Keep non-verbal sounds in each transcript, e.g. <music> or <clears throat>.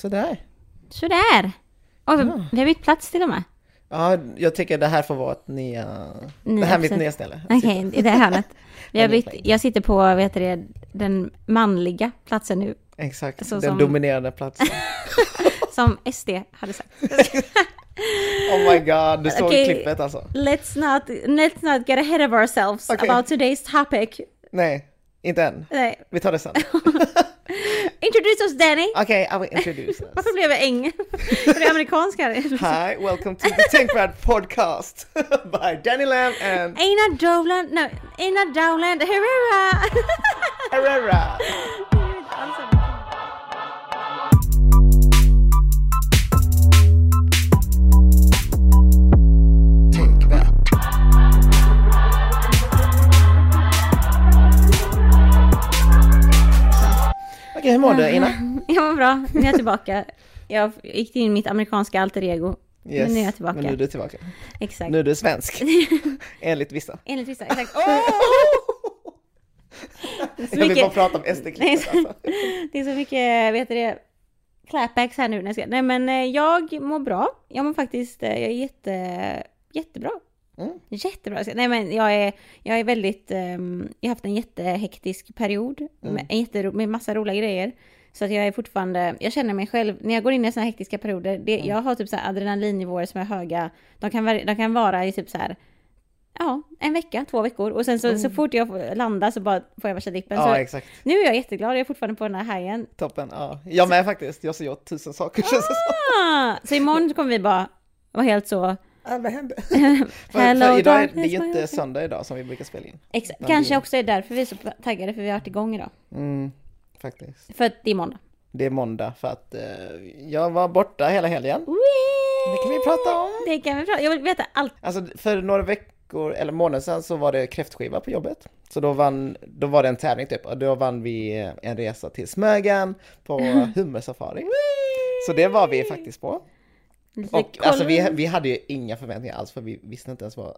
Sådär. Sådär. Och vi, Ja. vi har bytt plats till och med. Ja, jag tycker det här får vara ett nya... Nya det här är mitt nya ställe. <laughs> Okej, i det hörnet. Vi har bytt, jag sitter på, heter det, den manliga platsen nu. Exakt, Så den som- dominerande platsen. <laughs> Som SD hade sagt. <laughs> Oh my god, du såg Okej. klippet alltså? Let's not, let's not get ahead of ourselves Okej. about today's topic. Nej, inte än. Nej. Vi tar det sen. Introduce us Danny! Okej, I will introduce us. Varför blev jag äng? Är det amerikanska? Hi, welcome to the Tänkvärd podcast <laughs> by Danny Lamb and Einar Dowland, no, Einar Dowland, Herrera! Herrera. <laughs> Okej, hur mår du Ina? <laughs> Jag mår bra, nu är jag tillbaka. Jag gick in i mitt amerikanska alter ego. Yes, Men nu är jag tillbaka. Men nu är du tillbaka. Exakt. Nu är du svensk. <laughs> Enligt vissa. Enligt vissa, exakt. Är så <laughs> Jag vill bara mycket, prata om SD-klippet alltså. det är så mycket, vet du det, clapbacks här nu. när jag ska- Nej men eh, jag mår bra. Jag mår faktiskt, eh, jag är jätte, jättebra. Mm. Jättebra. Nej men jag är, jag är väldigt, ehm, jag har haft en jättehektisk period Mm. med, en jättero, med massa roliga grejer. Så att jag är fortfarande, jag känner mig själv, när jag går in i här hektiska perioder, det, Mm. jag har typ så här adrenalinnivåer som är höga. De kan, de kan vara i typ så här, ja, en vecka, två veckor. Och sen så, så fort jag får landa så bara får jag värsta dippen. Mm. Ja, så exakt. nu är jag jätteglad, jag är fortfarande på den här hajen. Toppen. Ja. Jag med faktiskt. Jag så gjort tusen saker känns det som. Ah, så imorgon kommer vi bara vara helt så... Ja, vad hände? Hello <laughs> för, för idag är, det är ju inte söndag idag som vi brukar spela in. Ex- Men kanske också är därför vi är så taggade, för vi har varit igång idag. Mm, faktiskt. För att det är måndag. Det är måndag för att eh, jag var borta hela helgen. Det kan vi prata om. Det kan vi prata Jag vill veta allt. Alltså för några veckor eller månader sedan så var det kräftskiva på jobbet. Så då, vann, då var det en tävling typ och då vann vi eh, en resa till Smögen på <laughs> hummersafari. Så det var vi faktiskt på. Lite Och koll. alltså vi, vi hade ju inga förväntningar alls för vi visste inte ens vad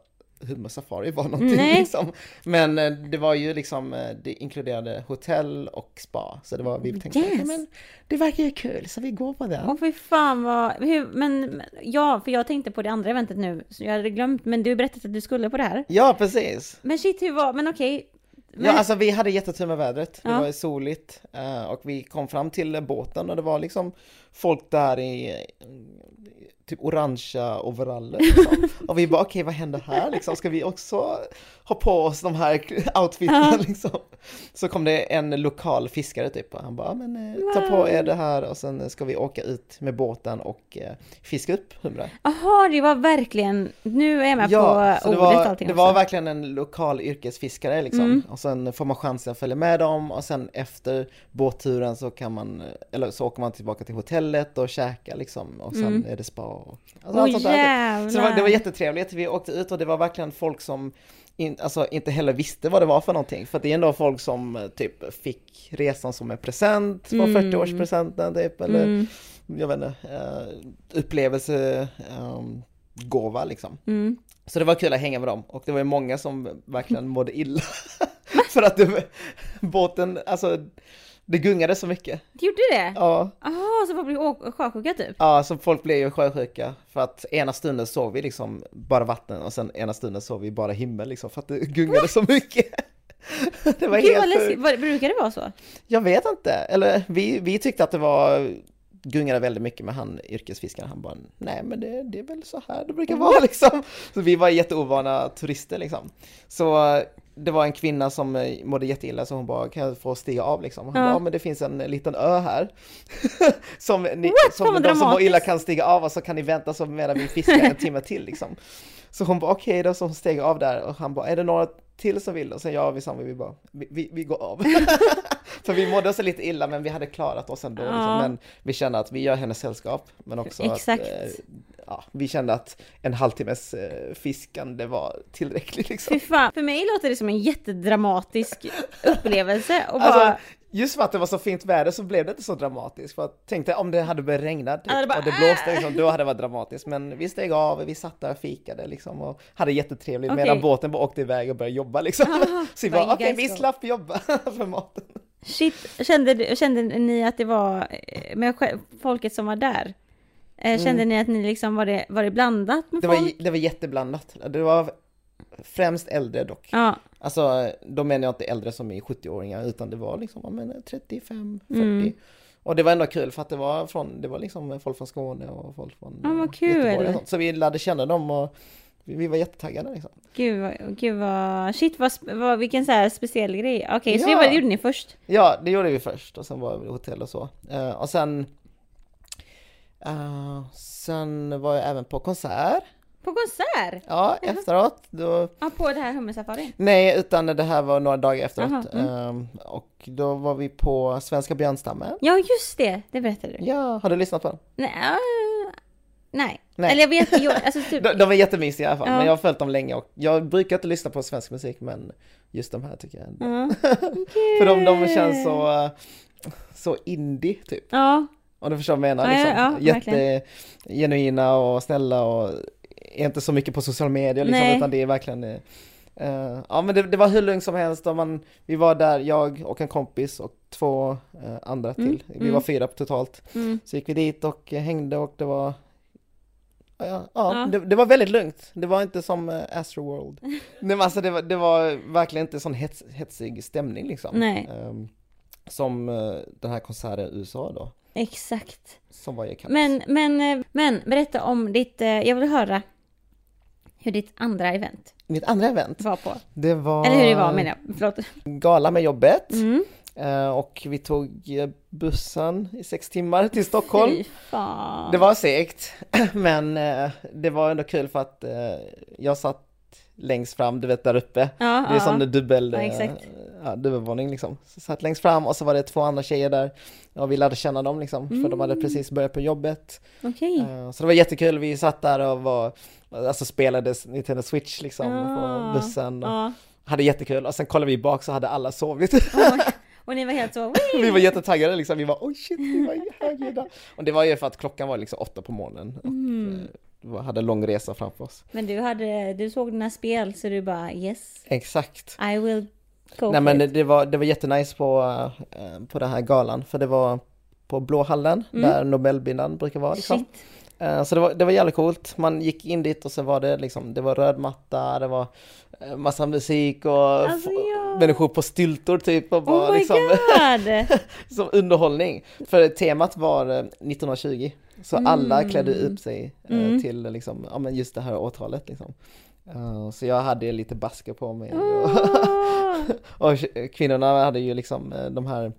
hummersafari var någonting Nej. <laughs> liksom. Men eh, det var ju liksom, eh, det inkluderade hotell och spa. Så det var, vi tänkte, Yes. "Ja, men det verkar ju kul så vi går på det. Åh fy fan vad... Hur, men, ja, för jag tänkte på det andra eventet nu. Så jag hade glömt, men du berättade att du skulle på det här. Ja, precis. Men shit, hur var... Men okej. Men, Ja, alltså vi hade jättetur med vädret. Det Ja. var ju soligt eh, och vi kom fram till båten och det var liksom folk där i typ orangea overaller. Liksom. <laughs> Och vi bara okej, vad händer här liksom? Ska vi också ha på oss de här <laughs> outfiterna Ja. liksom? Så kom det en lokal fiskare typ och han bara, "Ja, men eh, ta på er det här och sen ska vi åka ut med båten och eh, fiska upp humrar. Jaha, det var verkligen... Nu är jag med Ja, på ordet det var, allting det också. var verkligen en lokal yrkesfiskare liksom. Mm. Och sen får man chansen att följa med dem och sen efter båtturen så kan man, eller så åker man tillbaka till hotellet och käkar liksom. Och sen Mm. är det spa alltså, där. jävlar! Så det var, det var jättetrevligt, vi åkte ut och det var verkligen folk som in, alltså inte heller visste vad det var för någonting. För det är ändå folk som eh, typ fick resan som en present på Mm. 40-årspresenten typ. Eller Mm, jag vet inte, uh, upplevelse, ehm, gåva liksom. mm. Så det var kul att hänga med dem och det var ju många som verkligen mådde illa. <laughs> För att det, båten, alltså det gungade så mycket. Det gjorde det? Ja, Jaha, så folk blev sjösjuka typ? ja så folk blev ju sjösjuka. För att ena stunden såg vi liksom bara vatten och sen ena stunden såg vi bara himmel liksom för att det gungade så mycket. <laughs> Det var Gud helt läskigt, brukar det vara så? Jag vet inte, eller vi, vi tyckte att det var gungade väldigt mycket med han yrkesfiskaren. Han bara, nej men det, det är väl så här det brukar vara <laughs> liksom. Så vi var jätteovana turister liksom. Så det var en kvinna som eh, mådde jätteilla så hon bara, kan jag få stiga av liksom? Han Ja. bara, ja men det finns en liten ö här. <laughs> som ni, What? som vad de som mår illa kan stiga av och så kan ni vänta så medan vi fiskar en timme till liksom. <laughs> Så hon bara okej då, så hon steg av där och han bara, är det några till som vill? Och sen ja, vi sa vi bara, vi, vi, vi går av. <laughs> För vi mådde så lite illa men vi hade klarat oss ändå. Liksom. Ja. Men vi kände att vi gör henne sällskap. Men också Exakt. att eh, ja, vi kände att en halvtimmes eh, fiskande var tillräckligt liksom. Fy fan, för mig låter det som en jättedramatisk <laughs> upplevelse och bara... Alltså, just för att det var så fint väder så blev det inte så dramatiskt. För att tänkte om det hade börjat regna typ, det bara, och det blåste liksom, då hade det varit dramatiskt. Men vi steg av, vi satt där och fikade liksom och hade jättetrevligt Okej. medan båten bara åkte iväg och började jobba liksom. Ah, <laughs> så vi bara, okej guys vi slapp jobba <laughs> för maten. Shit, kände, kände ni att det var eh, med folket som var där? Eh, Kände ni att ni liksom var det, var det blandat med Mm. Det folk? var, det var jätteblandat. Det var främst äldre dock. Ja, Alltså, då menar jag inte äldre som är 70-åringar, utan det var liksom, menar, 35, 40. Mm. Och det var ändå kul för att det var från, det var liksom folk från Skåne och folk från Ja, vad eh, kul. Göteborg och sånt. Så vi lärde känna dem och vi, vi var jättetaggade liksom. gud, vad- gud vad, shit vad, vad vilken så här speciell grej. Okej, så det, Ja. var, det gjorde ni först? Ja, det gjorde vi först och sen var vi hotell och så. Eh, och sen, eh, sen var jag även på konsert. På konsert? Ja, efteråt. Då, Ja, på det här hummersafarin? nej, utan det här var några dagar efteråt. Aha, mm. Eh, och då var vi på Svenska björnstammen. Ja, just det, det berättade du. Ja, har du lyssnat på den? Nej, nej. Nej. Eller jag vet, jag, alltså typ, <laughs> De, de är jättemysiga i alla fall, Ja. men jag har följt dem länge och jag brukar inte lyssna på svensk musik men just de här tycker jag ändå. ja. <laughs> För de, de känns så, så indie typ. Ja, Om du förstår vad jag menar. Ja, Liksom. ja. Jättegenuina och snälla och är inte så mycket på sociala medier liksom, Nej. utan det är verkligen eh, eh, Ja men det, det var hur lugnt som helst och man, vi var där, jag och en kompis och två eh, andra till. Mm, Vi mm. var fyra totalt. mm. Så gick vi dit och eh, hängde och det var Ja, ja, ja. Det, det var väldigt lugnt. Det var inte som uh, Astroworld. <laughs> Nej, alltså det, var, det var verkligen inte sån hets, hetsig stämning liksom. Ehm, som eh, den här konserten i USA då, exakt. som var i kaos. Men, men, eh, men berätta om ditt, eh, jag vill höra hur ditt andra event Mitt andra event, var på. det var Eller hur det var menar jag, förlåt. gala med jobbet. Mm. Eh, och vi tog bussen i sex timmar till Stockholm. Fy fan. Det var segt, <clears throat> men det var ändå kul för att jag satt längst fram, du vet där uppe. ja, Det är ja. som en dubbel, Ja, eh, ja, dubbelvåning liksom. Så satt längst fram och så var det två andra tjejer där och vi lärde känna dem liksom, för de hade Mm. precis börjat på jobbet. Okej. Eh, Så det var jättekul, vi satt där och var, alltså spelade Nintendo Switch liksom på bussen och hade jättekul och sen kollade vi bak så hade alla sovit. <laughs> Och ni var helt så, vi var jättetaggade liksom, vi var oj shit, vi var högljudda. Och det var ju för att klockan var liksom åtta på morgonen och Mm. Hade en lång resa framför oss. Men du hade, du såg dina spel så du bara yes, Exakt. I will go Nej men det, it. det var, det var jättenice på, eh, på den här galan, för det var på Blå hallen, Mm. där Nobelbindan brukar vara liksom. Shit. Eh, Så det var, det var jävligt coolt, man gick in dit och så var det liksom, det var röd matta, det var eh, massa musik och Alltså. Människor på styltor typ och bara Oh liksom <laughs> som underhållning. För temat var eh, 1920, så alla klädde upp sig eh, Mm. till liksom, ja men just det här årtalet liksom. Eh, Så jag hade lite basker på mig. <laughs> och- Åh! och kvinnorna hade ju liksom eh, de här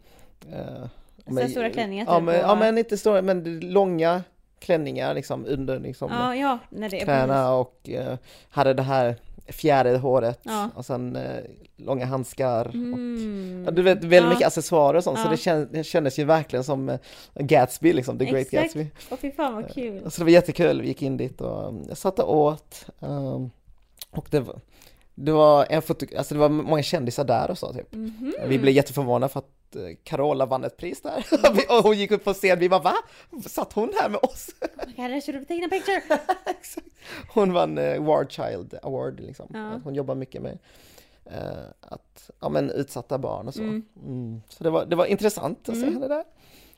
eh, Så här stora klänningar Ja typ men, och- ja men inte stora men långa klänningar liksom under liksom Ja, ja, knäna och eh, hade det här fjärilet håret Ja. och sen eh, långa handskar och Mm. ja, du vet väldigt Ja. mycket accessoarer och sånt så Ja. det, känd, det kändes ju verkligen som eh, Gatsby liksom, The Great Exakt. Gatsby. Åh fy fan vad kul. Så det var jättekul, vi gick in dit och jag satt och åt um, och det var, det var en foto, alltså det var många kändisar där och så typ. Mhm. Vi blev jätteförvånade för att eh, Carola vann ett pris där. <laughs> Vi- och hon gick upp på scen, vi bara va? Satt hon här med oss? <laughs> Oh my God, I should have taken a picture! <laughs> Hon vann eh, War Child Award liksom. Ja. Hon jobbar mycket med eh, att, ja men utsatta barn och så. Mm. Mm. Så det var, det var intressant att se Mm. henne där.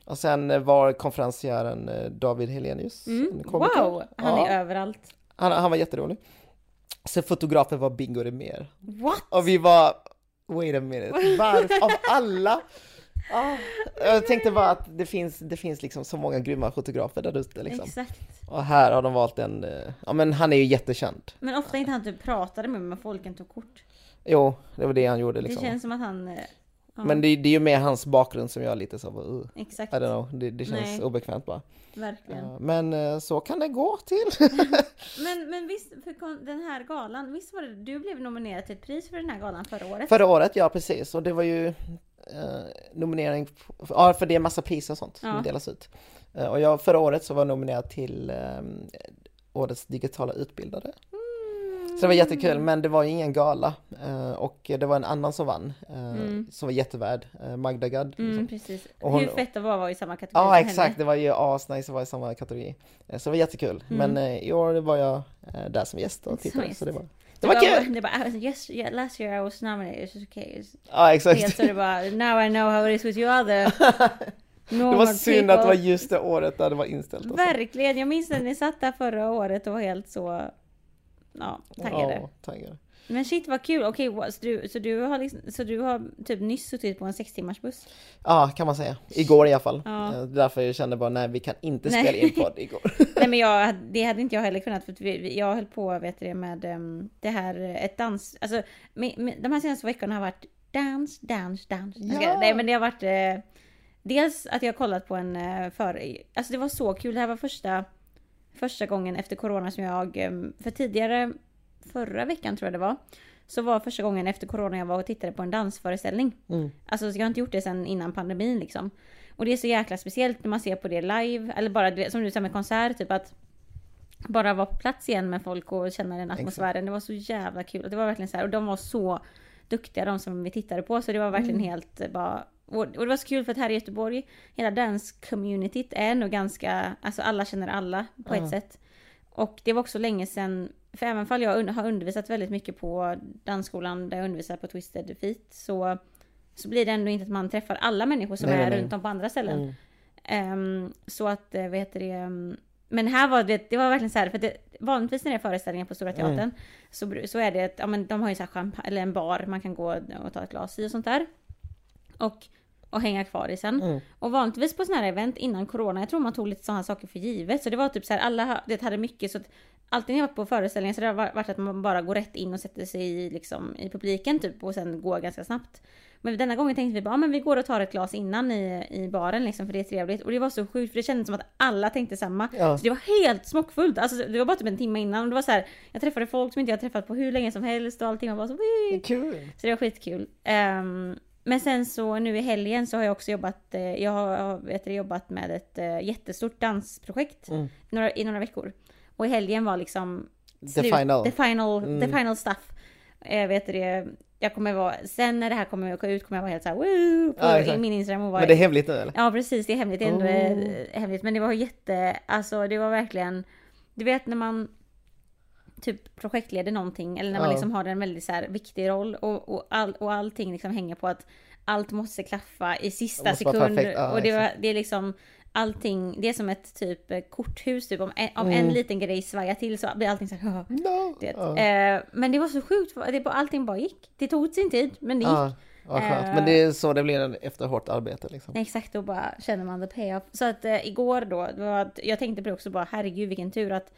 Och sen var konferencieren David Helenius. Mm. Wow, han Ja. är överallt. Han, han var jätterolig. Sen fotografen var Bingo Rimér. What? Och vi var, wait a minute, varför av alla? <laughs> Ah, jag tänkte bara att det finns, det finns liksom så många grymma fotografer där ute liksom. Exakt. Och här har de valt en, eh, ja men han är ju jättekänd. Men ofta inte han typ pratade med men folken tog kort. Jo, det var det han gjorde liksom. Det känns som att han... eh, Ja, Men det, det är ju mer hans bakgrund som jag lite så, uh, Exakt, I don't know, det, det känns Nej. obekvämt bara. Verkligen. Men eh, så kan det gå till. <laughs> Men, men visst, för den här galan, visst var det, du blev nominerad till ett pris för den här galan förra året? Förra året, ja precis, och det var ju eh, nominering, ja för det är massa priser och sånt Ja. som delas ut. Eh, och jag, förra året så var jag nominerad till eh, Årets digitala utbildare. Så det var jättekul, men det var ju ingen gala. Eh, och det var en annan som vann, eh, Mm. som var jättevärd, uh, Magda Gad. Mm, liksom. precis. Och hon- Hur fett var att vara i samma kategori Ja som henne. exakt, det var ju asnice att vara i samma kategori. Eh, Så det var jättekul. Mm. Men eh, i år var jag eh, där som gäst och tittade, så det var Det var kul! Det bara, "Ah, yes, yeah, last year I was nominated, it's okay. Ja, exakt. Helt så det bara, now I know how it is with you other <laughs> Det var synd att det var people." just det året där det var inställt. och så. Verkligen, jag minns när ni satt där förra året och var helt så, ja, taggade. Ja, taggade. Men shit vad kul, okej, what- så, du, så, du har liksom, så du har typ nyss suttit på en sex timmars buss? Ja, kan man säga. Igår i alla fall. Ja. Eh, Därför jag kände bara, nej vi kan inte Nej. spela in podd <laughs> igår. Nej men jag, det hade inte jag heller kunnat för vi, jag höll på vet du, med um, det här, eh, ett dans, alltså med, med, de här senaste veckorna har varit dans, dans, dans. Ska- Ja. Nej men det har varit eh, dels att jag har kollat på en eh, för, alltså det var så kul, det här var första, första gången efter corona som jag, eh, för tidigare, förra veckan tror jag det var, så var första gången efter corona jag var och tittade på en dansföreställning. Mm. Alltså jag har inte gjort det sedan innan pandemin liksom. Och det är så jäkla speciellt när man ser på det live, eller bara som du sa med konsert, typ att bara vara på plats igen med folk och känna den atmosfären. Det var så jävla kul. Och det var verkligen så här, och de var så duktiga de som vi tittade på, så det var verkligen helt eh, bara och, och det var så kul för att här i Göteborg, hela dance-communityt är nog ganska, alltså alla känner alla på ett sätt. Och det var också länge sedan, för även fall jag un- har undervisat väldigt mycket på dansskolan där jag undervisar på Twisted Feet så, så blir det ändå inte att man träffar alla människor som Nej, är nej, runt om på andra ställen. Mm. Ehm, så att, eh, vad heter det, ehm, men här var det, det var verkligen så här, för det, vanligtvis när det är föreställningar på Stora Mm. Teatern så, bru- så är det, ja men de har ju så här eller en bar man kan gå och ta ett glas i och sånt där. Och, och hänga kvar i sen. Mm. Och vanligtvis på sådana här event innan corona, jag tror man tog lite sådana saker för givet. Så det var typ så här, alla det hade mycket så att alltid när jag varit på föreställningar så det har varit att man bara går rätt in och sätter sig i, liksom, i publiken typ och sen går ganska snabbt. Men denna gången tänkte vi bara, ja, men vi går och tar ett glas innan i, i baren liksom för det är trevligt. Och det var så sjukt för det kändes som att alla tänkte samma. Ja. Så det var helt smockfullt. Alltså det var bara typ en timme innan och det var så här, jag träffade folk som inte jag träffat på hur länge som helst och allting var bara så "Wii!" Kul! Så det var skitkul. Ehm, men sen så nu i helgen så har jag också jobbat, eh, jag har vet det, jobbat med ett uh, jättestort dansprojekt Mm. några, i några veckor. Och i helgen var liksom The final. the final, Mm. the final stuff. Jag vet det, jag kommer vara, sen när det här kommer att gå ut kommer jag vara helt såhär woo på Ja, i min Instagram och vara Men det är hemligt nu eller? Ja precis, det är hemligt. Det är ändå Oh. eh, hemligt. Men det var jätte, alltså det var verkligen, du vet när man typ projektleder någonting eller när man Ja. liksom har en väldigt så här viktig roll och, och, all, och allting liksom hänger på att allt måste klaffa i sista sekund. ja, och det, var, det är liksom allting, det är som ett typ eh, korthus typ. Om en, om en Mm. liten grej svajar till så blir allting så här, No. du vet. Ja. Eh, men det var så sjukt, det, allting bara gick. Det tog sin tid, men det gick. Ja, skönt. Eh. Men det är så det blir efter hårt arbete liksom. Exakt, då bara känner man the payoff. Så att eh, igår då, det var jag tänkte på det också bara, herregud vilken tur att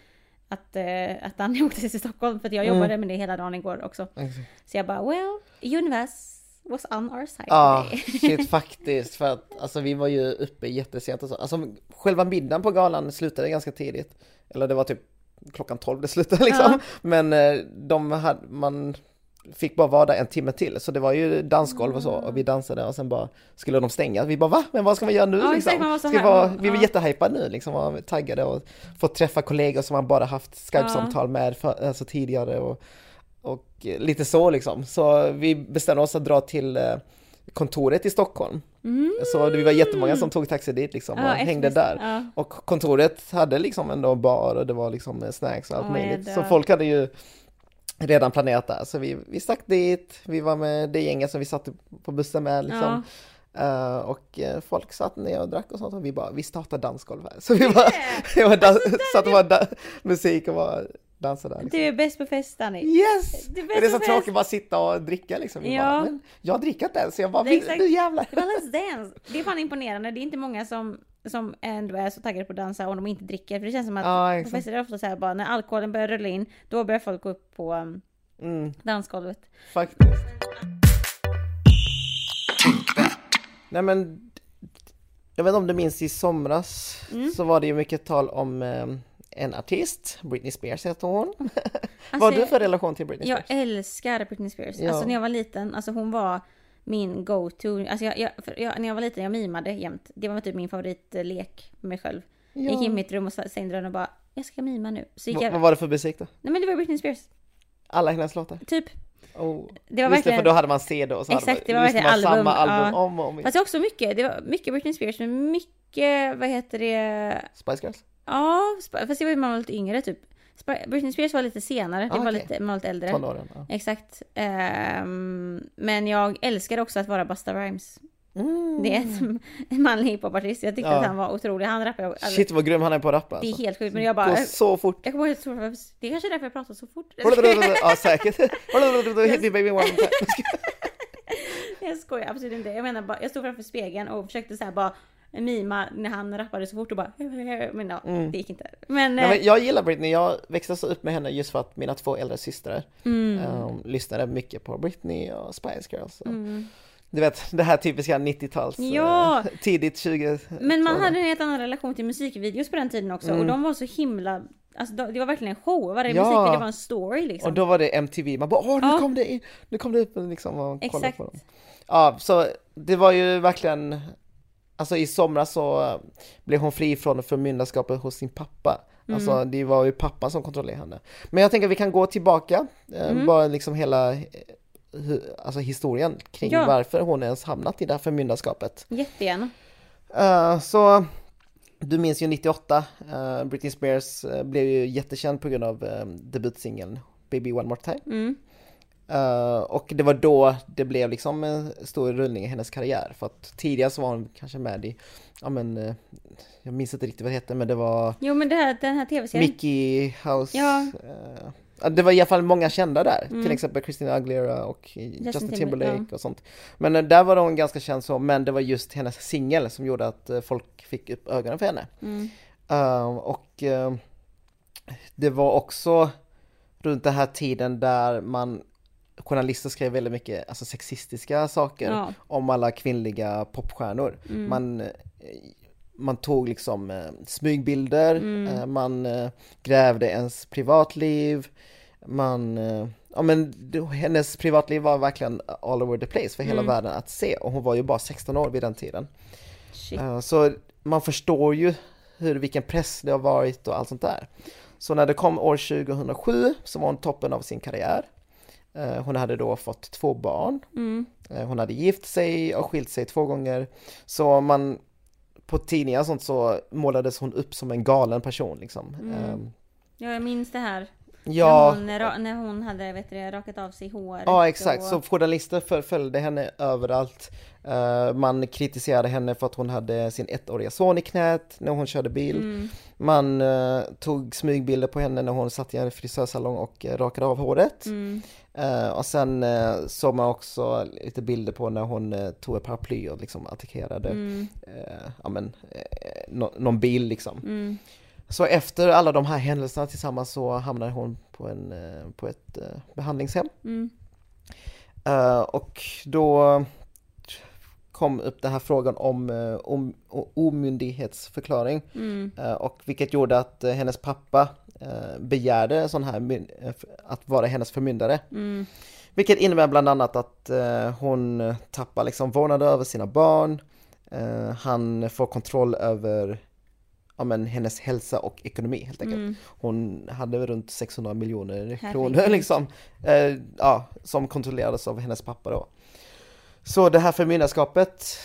att, eh, att Danny <laughs> åkte till Stockholm för att jag Mm. jobbade med det hela dagen igår också. Exakt. Så jag bara, well, universe was on our side Ja, today. shit <laughs> faktiskt. För att alltså, vi var ju uppe jättesent och så. Alltså själva middagen på galan slutade ganska tidigt. Eller det var typ klockan 12 det slutade <laughs> liksom. Ja. Men eh, de hade, man fick bara vara där en timme till. Så det var ju dansgolv och så. Och vi dansade och sen bara skulle de stänga. Vi bara va? Men vad ska man göra nu Ja, liksom? exakt, Ska vi, vara, vi var ja. jättehypade nu liksom. Var taggade och fått träffa kollegor som man bara haft Skype-samtal med för, alltså, tidigare. Och, och lite så liksom. Så vi bestämde oss att dra till eh, kontoret i Stockholm. Mm. Så vi var jättemånga som tog taxi dit liksom och Ja, hängde där. Ja. Och kontoret hade liksom ändå bar och det var liksom snacks och allt jag möjligt. Så folk hade ju redan planerat där. Så vi, vi stack dit, vi var med det gänget som vi satt på bussen med liksom. Eh, och eh, folk satt ner och drack och sånt och vi bara, vi startar dansgolv här. Så vi bara, <laughs> vi bara dans, satt och bara da, musik och bara dansade där. Liksom. Du är bäst på fest Danny. Yes! Du är Men det är bäst så tråkigt fest. bara sitta och dricka liksom. Ja. Bara, men jag dricker inte ens, så jag bara, Det är vill, exakt. nu jävlar! Det var <laughs> Let's Dance. Det är fan imponerande. Det är inte många som, som ändå är så taggade på att dansa om de inte dricker. För det känns som att Ja, på fester är det ofta så här bara när alkoholen börjar rulla in, då börjar folk gå upp på um, Mm, dansgolvet. faktiskt. Nej men, jag vet inte om du minns i somras Mm. så var det ju mycket tal om eh, en artist, Britney Spears heter hon. <laughs> Vad har Alltså, du för relation till Britney Jag Spears? älskar Britney Spears. Ja. Alltså när jag var liten, alltså hon var min go-to. Alltså jag, jag, jag, när jag var liten, jag mimade jämt. Det var typ min favoritlek med mig själv. Jag gick in i mitt rum och stängde dörren och bara, jag ska mima nu. Så jag, vad var det för musik då? nej men det var Britney Spears. Alla hennes låtar? Typ. Oh. Det var Just det, verkligen... för då hade man CD och så Exakt, hade det man, var verkligen man samma album, album ja. om och om igen. Fast det var också mycket, det var mycket Britney Spears, men mycket, vad heter det? Spice Girls? Ja, fast det var ju man var lite yngre typ. Britney Spears var lite senare, det Ah, var okej. lite, var lite äldre. Tonåren. Ja. Exakt. Ehm, men jag älskar också att vara Busta Rhymes. Mm. Det är ett, en manlig hiphopartist. Jag tyckte Ja. att han var otrolig. Han rappar alltså, Shit vad grym han är på att rappa Det är alltså. helt sjukt men jag bara... Går så fort. Jag kommer ihåg att det är kanske är därför jag pratar så fort. ja säkert. Hit me baby one time. <laughs> Jag skojar absolut inte. Jag menar bara, jag stod framför spegeln och försökte så här bara mima när han rappade så fort och bara men ja, det gick inte. Men, Mm. Nej, eh, men jag gillar Britney, jag växte så upp med henne just för att mina två äldre systrar Mm. um, lyssnade mycket på Britney och Spice Girls. Mm. Du vet, det här typiska 90-tals, Ja. eh, tidigt 20 men man hade en helt annan relation till musikvideos på den tiden också Mm. och de var så himla Alltså de- det var verkligen en show, varje Ja. musikvideo var en story liksom. Och då var det MTV, man bara åh nu Ja. kom det in, nu kom det upp liksom och kollade Exakt. på dem. Ja, så det var ju verkligen, alltså i somras så eh, blev hon fri från förmyndarskapet hos sin pappa. Alltså Mm. det var ju pappan som kontrollerade henne. Men jag tänker att vi kan gå tillbaka, eh, Mm. bara liksom hela eh, alltså historien kring Ja. varför hon ens hamnat i det här förmyndarskapet. Jättegärna. Eh, så du minns ju 98, uh, Britney Spears blev ju jättekänd på grund av uh, debutsingeln Baby One More Time. Mm. Eh, och det var då det blev liksom en stor rullning i hennes karriär. För att tidigare så var hon kanske med i, ja men, eh, jag minns inte riktigt vad det hette men det var Jo men det här, den här tv-serien. Mickey House. Ja. ja, det var i alla fall många kända där, Mm. till exempel Christina Aguilera och Justin, Timberlake, Timberlake ja. och sånt. Men eh, där var hon ganska känd så, men det var just hennes singel som gjorde att folk fick upp ögonen för henne. Mm. Och det var också runt den här tiden där man journalister skrev väldigt mycket alltså, sexistiska saker Ja. om alla kvinnliga popstjärnor. Mm. Man, eh, man tog liksom eh, smygbilder, Mm. eh, man eh, grävde ens privatliv, man, ja men det- hennes privatliv var verkligen all over the place för hela Mm. världen att se och hon var ju bara 16 år vid den tiden. Så man förstår ju hur, vilken press det har varit och allt sånt där. Så när det kom år 2007 så var hon toppen av sin karriär. Eh, Hon hade då fått två barn. Mm. Eh, Hon hade gift sig och skilt sig två gånger. Så man, på tidningar och sånt så målades hon upp som en galen person liksom. Mm. Eh, Ja jag minns det här. Ja, När, hon, när hon hade vet du, rakat av sig håret. Ja exakt, och... så journalister följde henne överallt. Eh, man kritiserade henne för att hon hade sin ettåriga son i knät när hon körde bil. Mm. Man eh, tog smygbilder på henne när hon satt i en frisörsalong och eh, rakade av håret. Mm. Och sen såg man också lite bilder på när hon tog ett paraply och liksom attackerade Mm. ja, men, nå- någon bil liksom. Så efter alla de här händelserna tillsammans så hamnade hon på, en, eh, på ett eh, behandlingshem. Mm. Eh, och då kom upp den här frågan om, omyndighetsförklaring. Mm. Och vilket gjorde att hennes pappa begärde sån här att vara hennes förmyndare. Mm. Vilket innebär bland annat att hon tappar liksom vårdnaden över sina barn. Han får kontroll över ja, men, hennes hälsa och ekonomi helt enkelt. Mm. Hon hade runt 600 miljoner kronor <laughs> liksom, eh, ja, som kontrollerades av hennes pappa då. Så det här förmyndarskapet,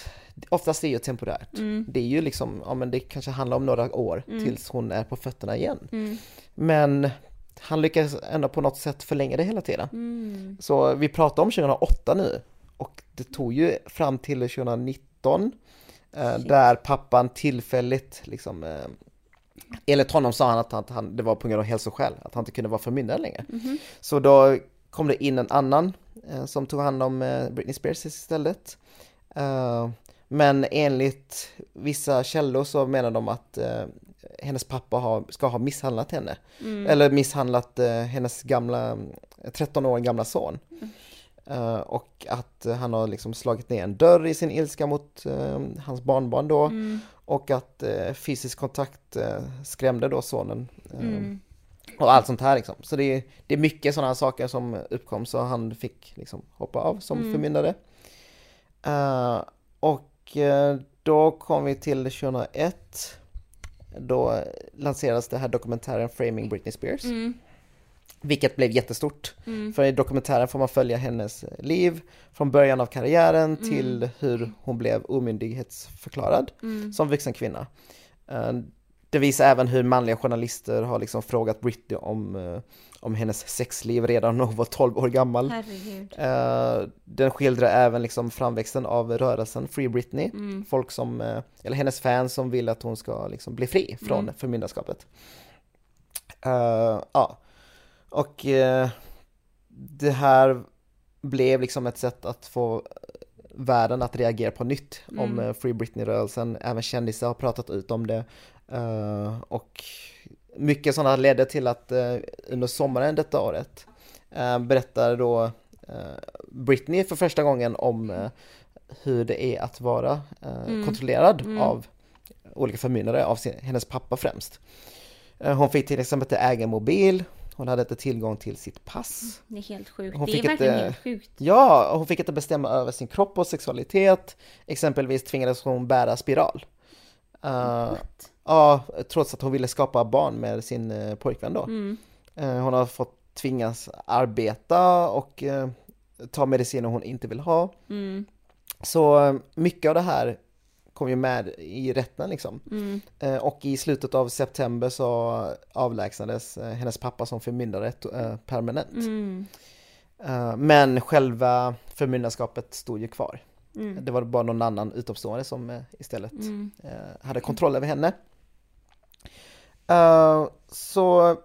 oftast är ju temporärt. Mm. Det är ju liksom, ja men det kanske handlar om några år Mm. tills hon är på fötterna igen. Mm. Men han lyckas ändå på något sätt förlänga det hela tiden. Mm. Så vi pratar om 2008 nu och det tog ju fram till 2019 eh, Shit. där pappan tillfälligt liksom eh, enligt honom sa han att han, han, det var på grund av hälsoskäl, att han inte kunde vara förmyndare längre. Mhm. Så då kom det in en annan eh, som tog hand om eh, Britney Spears istället. Eh, men enligt vissa källor så menar de att eh, hennes pappa har, ska ha misshandlat henne. Mm. Eller misshandlat eh, hennes gamla, 13 år gamla son. Eh, och att han har liksom slagit ner en dörr i sin ilska mot eh, hans barnbarn då. Mm. Och att eh, fysisk kontakt skrämde då sonen. Mm. Och allt sånt här liksom. Så det är, det är mycket sådana saker som uppkom så han fick liksom hoppa av som Mm. förmyndare. Och då kom vi till 2001. Då lanserades det här dokumentären Framing Britney Spears. Mm. Vilket blev jättestort. Mm. För i dokumentären får man följa hennes liv från början av karriären Mm. till hur hon blev omyndighetsförklarad Mm. som vuxen kvinna. Eh, det visar även hur manliga journalister har liksom frågat Britney om, eh, om hennes sexliv redan när hon var 12 år gammal. Herregud. Eh, den skildrar även liksom framväxten av rörelsen Free Britney. Mm. Folk som, eller hennes fans som vill att hon ska liksom bli fri från Mm. förmyndarskapet. Eh, ja, och eh, det här blev liksom ett sätt att få världen att reagera på nytt om Mm. eh, Free Britney-rörelsen. Även kändisar har pratat ut om det. Eh, och mycket sådana ledde till att eh, under sommaren detta året uh, berättar då Britney för första gången om hur det är att vara Mm. kontrollerad Mm. av olika förmyndare, av sin, hennes pappa främst. Hon fick till exempel inte äga mobil, hon hade inte tillgång till sitt pass. Det är helt sjukt. Hon det fick är verkligen ett, helt sjukt. Ja, hon fick inte bestämma över sin kropp och sexualitet. Exempelvis tvingades hon bära spiral. Eh, What? ja, trots att hon ville skapa barn med sin uh, pojkvän då. Mm. Eh, hon har fått tvingas arbeta och eh, ta mediciner hon inte vill ha. Mm. Så eh, mycket av det här kom ju med i rätten liksom. Mm. Eh, och i slutet av september så avlägsnades eh, hennes pappa som förmyndare eh, permanent. Mm. Men själva förmyndarskapet stod ju kvar. Mm. Det var bara någon annan utomstående som istället Mm. hade kontroll över henne. Så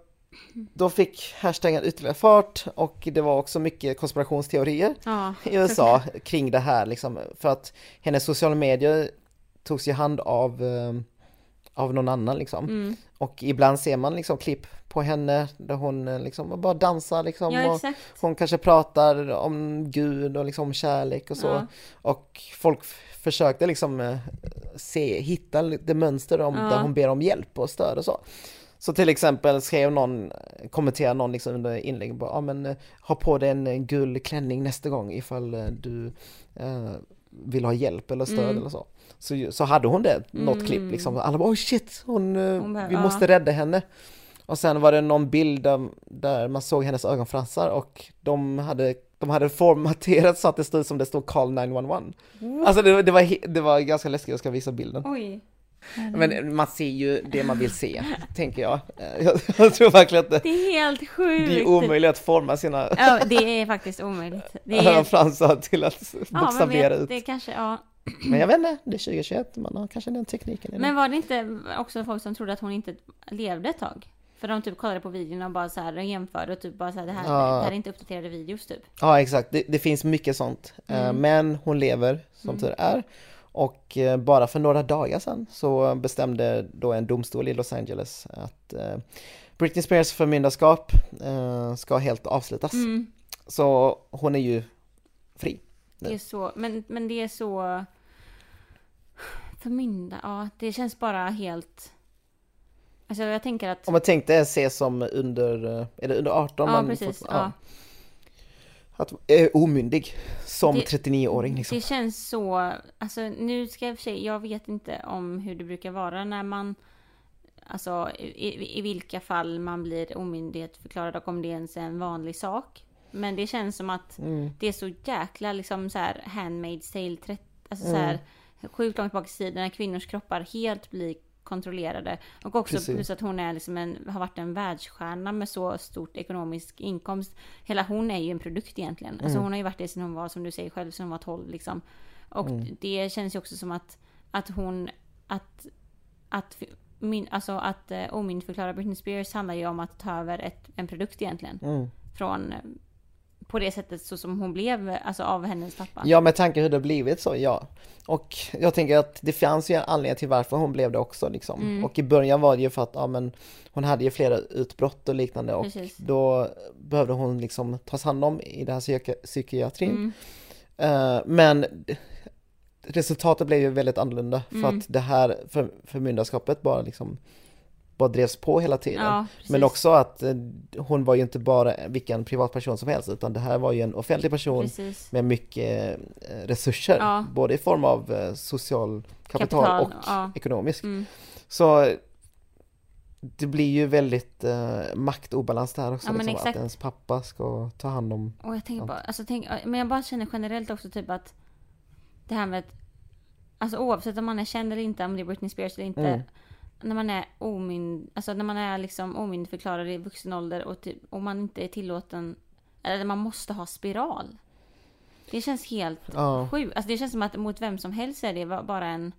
då fick hashtaggen ytterligare fart och det var också mycket konspirationsteorier Ja, i USA kring det här liksom. För att hennes sociala medier togs ju hand av, eh, av någon annan liksom. Mm. Och ibland ser man liksom klipp på henne där hon eh, liksom bara dansar liksom. ja och hon kanske pratar om Gud och liksom kärlek och så. Ja. Och folk försökte liksom eh, se, hitta lite mönster om, Ja. där hon ber om hjälp och stöd och så. Så till exempel skrev någon, kommenterade någon liksom under inlägg bara, ja men ha på dig en gul klänning nästa gång ifall du eh, vill ha hjälp eller stöd Mm. eller så. Så, så hade hon det, något Mm. klipp liksom, alla bara oh shit, hon, eh, Hon vi ja. måste rädda henne. Och sen var det någon bild där, där man såg hennes ögonfransar och de hade, de hade formaterat så att det stod som det stod call 911. Alltså det, det, var, det var ganska läskigt, jag ska visa bilden. Oj. Men man ser ju det man vill se, tänker jag. Eh, Jag, jag tror verkligen att det, Det är helt sjukt. det är omöjligt att forma sina Ja, det är faktiskt omöjligt. Det är... <laughs> ögonfransar till att Ja, bokstavera vet, ut. det kanske, ja. Men jag vet inte, det är 2021, man har kanske den tekniken. i det. Men var det inte också folk som trodde att hon inte levde ett tag? För de typ kollade på videon och bara så här jämförde och typ bara så här, det här, Ja. det här är inte uppdaterade videos typ. Ja exakt, det, det finns mycket sånt. Eh, Mm. Men hon lever som Mm. tur är. Och eh, bara för några dagar sedan så bestämde då en domstol i Los Angeles att eh, Britney Spears förmyndarskap ska helt avslutas. Mm. Så hon är ju fri. Det är så, men, men det är så... Förmynda, ja det känns bara helt... Alltså jag tänker att... Om man tänkte ses som under, eh, är det under 18? Ja man precis, får- ja. Att är omyndig som Det- 39-åring liksom. Det känns så, alltså nu ska jag för sig, jag vet inte om hur det brukar vara när man Alltså i, i vilka fall man blir omyndighetsförklarad och om det ens är en vanlig sak. Men det känns som att Mm. det är så jäkla liksom så här Handmaid's tale 30, alltså så Mm. här sjukt långt bak i tiden när kvinnors kroppar helt blir kontrollerade. Och också Precis. plus att hon är liksom en, har varit en världsstjärna med så stort ekonomisk inkomst. Hela hon är ju en produkt egentligen. Alltså Mm. hon har ju varit det sedan hon var, som du säger själv, sedan hon var 12 liksom. Och Mm. det känns ju också som att, att hon, att, att, min, alltså att uh, omyndigförklara Britney Spears handlar ju om att ta över ett, en produkt egentligen. Mm. Från, eh, på det sättet så som hon blev, alltså av hennes pappa. Ja, med tanke hur det blivit så, ja. Och jag tänker att det fanns ju en anledning till varför hon blev det också liksom. Mm. Och i början var det ju för att, ja men hon hade ju flera utbrott och liknande och Precis. då behövde hon liksom tas hand om i den här psyki- psykiatrin. Mm. Eh, men resultatet blev ju väldigt annorlunda för Mm. att det här för, förmyndarskapet bara liksom bara drevs på hela tiden. Ja. Men också att eh, hon var ju inte bara vilken privatperson som helst utan det här var ju en offentlig person Precis. med mycket eh, resurser, Ja. både i form av eh, social kapital, Kapital, och ja. ekonomisk. Mm. Så det blir ju väldigt eh, maktobalans där också, Ja, liksom, att exakt. ens pappa ska ta hand om Och jag tänker bara, alltså tänk, men jag bara känner generellt också typ att det här med att, alltså oavsett om man är känd eller inte, om det är Britney Spears eller inte, Mm. När man är omynd, alltså när man är liksom omyndigförklarad i vuxen ålder och, typ, och man inte är tillåten, eller man måste ha spiral. Det känns helt Ja. sjukt. Alltså det känns som att mot vem som helst är det bara en...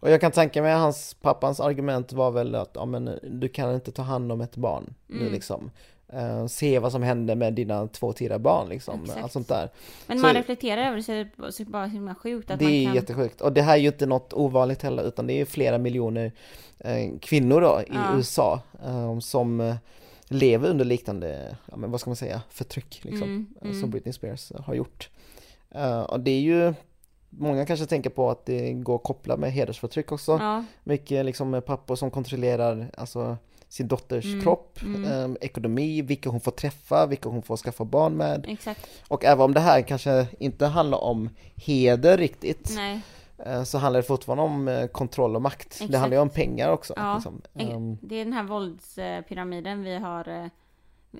Och jag kan tänka mig hans pappans argument var väl att ja, men, du kan inte ta hand om ett barn nu Mm. liksom. Eh, se vad som händer med dina två tidigare barn liksom. Exakt. Allt sånt där. Men Så- man reflekterar över det så är det så bara himla sjukt att det man är kan... jättesjukt. Och det här är ju inte något ovanligt heller utan det är ju flera miljoner eh, kvinnor då i Ja. USA eh, som eh, lever under liknande, ja, men vad ska man säga, förtryck liksom. Mm, eh, mm. Som Britney Spears har gjort. Eh, och det är ju Många kanske tänker på att det går att koppla med hedersförtryck också. Ja, Mycket liksom med pappor som kontrollerar alltså sin dotters Mm, kropp, mm. eh, ekonomi, vilka hon får träffa, vilka hon får skaffa barn med. exakt. Och även om det här kanske inte handlar om heder riktigt, Nej. eh, så handlar det fortfarande om eh, kontroll och makt. Det Exakt. handlar ju om pengar också. Ja, Liksom. Ehm, Det är den här våldspyramiden vi har... eh,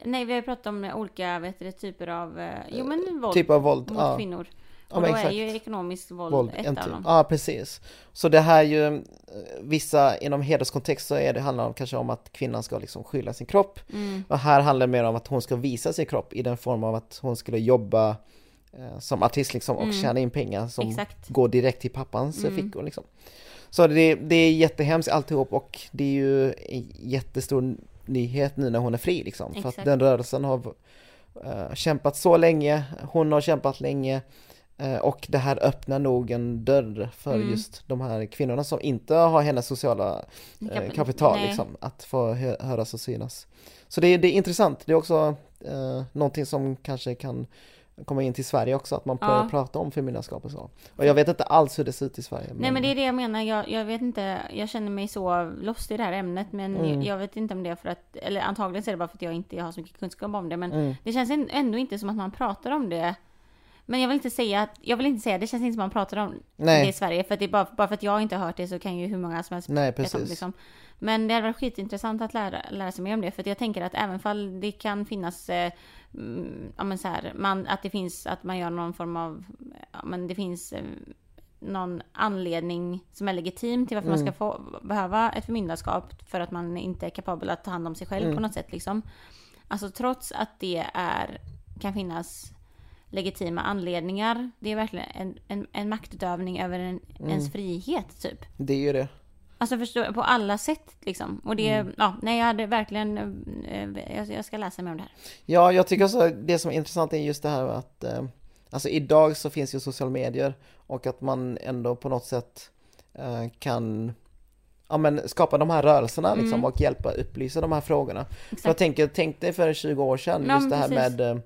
Nej, vi har pratat om olika vet du, det, typer av... eh, Jo men våld typ av våld. mot Ja, kvinnor. Ja Och då är exakt. ju ekonomiskt våld, Våld, ett av typ. dem. Ja, precis. Så det här är ju, eh, vissa inom hederskontext så är det handlar om kanske om att kvinnan ska liksom skylla sin kropp. Mm. Och här handlar det mer om att hon ska visa sin kropp i den form av att hon skulle jobba eh, som artist liksom och Mm. tjäna in pengar som Exakt. går direkt till pappans eh, Mm. fickor liksom. Så det, det är jättehemskt alltihop och det är ju en jättestor nyhet nu när hon är fri liksom. För att Exakt. den rörelsen har eh, kämpat så länge, hon har kämpat länge och det här öppnar nog en dörr för Mm. just de här kvinnorna som inte har hennes sociala eh, Kap- kapital nej. liksom, att få hö- höras och synas. Så det, är- det är intressant, det är också eh, någonting som kanske kan komma in till Sverige också, att man Ja. börjar prata om förmyndarskap och så. Och jag vet inte alls hur det ser ut i Sverige. Nej men det är det jag menar, jag, jag vet inte, jag känner mig så lost i det här ämnet men Mm. jag, jag vet inte om det är för att, eller antagligen så är det bara för att jag inte har så mycket kunskap om det men Mm. det känns ändå inte som att man pratar om det. Men jag vill inte säga att, jag vill inte säga, det känns inte som man pratar om Nej. det i Sverige för att det är bara, bara för att jag inte har hört det så kan ju hur många som helst Nej, veta om precis. liksom. Men det hade varit skitintressant att lära, lära sig mer om det för att jag tänker att även fall det kan finnas eh, mm, ja men så här, man, att det finns, att man gör någon form av, ja men det finns eh, någon anledning som är legitim till varför man ska Mm. få behöva ett förmyndarskap för att man inte är kapabel att ta hand om sig själv Mm. på något sätt liksom. Alltså trots att det är, kan finnas legitima anledningar, det är verkligen en, en, en maktutövning över en, Mm. ens frihet typ. Det är ju det. Alltså förstå, på alla sätt liksom. Och det, Mm. ja, nej jag hade verkligen, eh, jag, jag ska läsa mer om det här. Ja, jag tycker också det som är intressant är just det här att eh, Alltså idag så finns ju sociala medier och att man ändå på något sätt eh, kan Ja men skapa de här rörelserna liksom Mm. och hjälpa upplysa de här frågorna. För jag Exakt. tänker, tänk dig för 20 år sedan, Ja, just det här precis. med eh,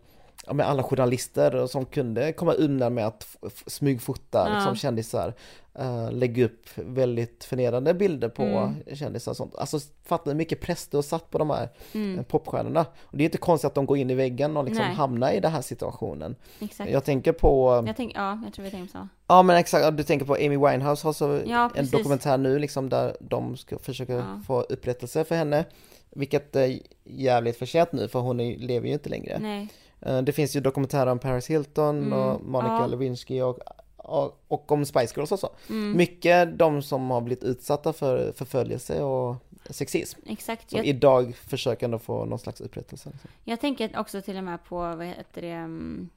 ja, med alla journalister som kunde komma undan med att smygfota Ja. liksom, kändisar. Uh, lägga upp väldigt förnedrande bilder på Mm. kändisar och sånt. Alltså fatta hur mycket press du har satt på de här Mm, eh, popstjärnorna. Och det är inte konstigt att de går in i väggen och liksom Nej. hamnar i den här situationen. exakt. Jag tänker på, Jag tänk, ja, jag tror vi tänker så. ja men exakt, du tänker på Amy Winehouse har så Ja, en dokumentär nu liksom där de ska försöka Ja. få upprättelse för henne. Vilket är jävligt förtjänt nu för hon är, lever ju inte längre. Nej. Eh, Det finns ju dokumentärer om Paris Hilton Mm, och Monica ja. Lewinsky och, och, och om Spice Girls också. Mm, Mycket de som har blivit utsatta för förföljelse och sexism. exakt. Som Jag, idag försöker ändå få någon slags upprättelse. jag tänker också till och med på, vad heter det, mm,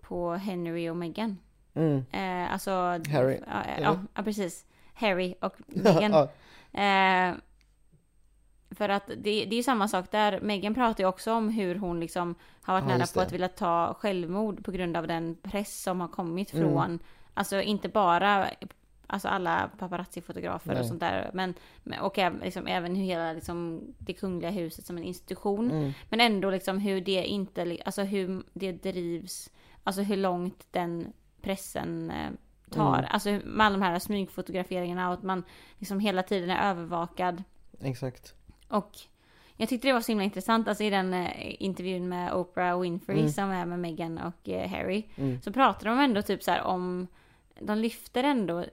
på Henry och Meghan. Mm. Eh, alltså... Harry, Ja, ja, ja, precis. Harry och <laughs> Meghan. Eh, för att det, det är ju samma sak där. Megan pratar ju också om hur hon liksom har varit Ja, nära på att vilja ta självmord på grund av den press som har kommit Mm. från, alltså inte bara Alltså alla paparazzi-fotografer och Nej. sånt där. Men, och även, liksom, även hur hela liksom, det kungliga huset som en institution. mm. Men ändå liksom hur det inte, alltså hur det drivs, alltså hur långt den pressen eh, tar. Mm. Alltså med alla de här smygfotograferingarna och att man liksom hela tiden är övervakad. Exakt. Och jag tyckte det var så himla intressant, alltså i den eh, intervjun med Oprah Winfrey Mm. som är med Meghan och eh, Harry. Mm. Så pratar de ändå typ så här om, de lyfter ändå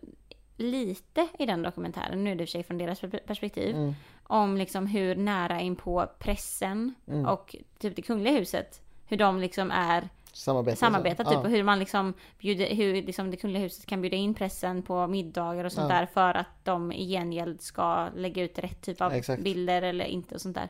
lite i den dokumentären, nu är det i och för sig från deras per- perspektiv, Mm. om liksom hur nära in på pressen Mm. och typ det kungliga huset, hur de liksom är Samarbete. samarbeta typ Ja. och hur man liksom bjuder, hur liksom det kungliga huset kan bjuda in pressen på middagar och sånt Ja. där för att de i gengäld ska lägga ut rätt typ av Exakt. bilder eller inte och sånt där.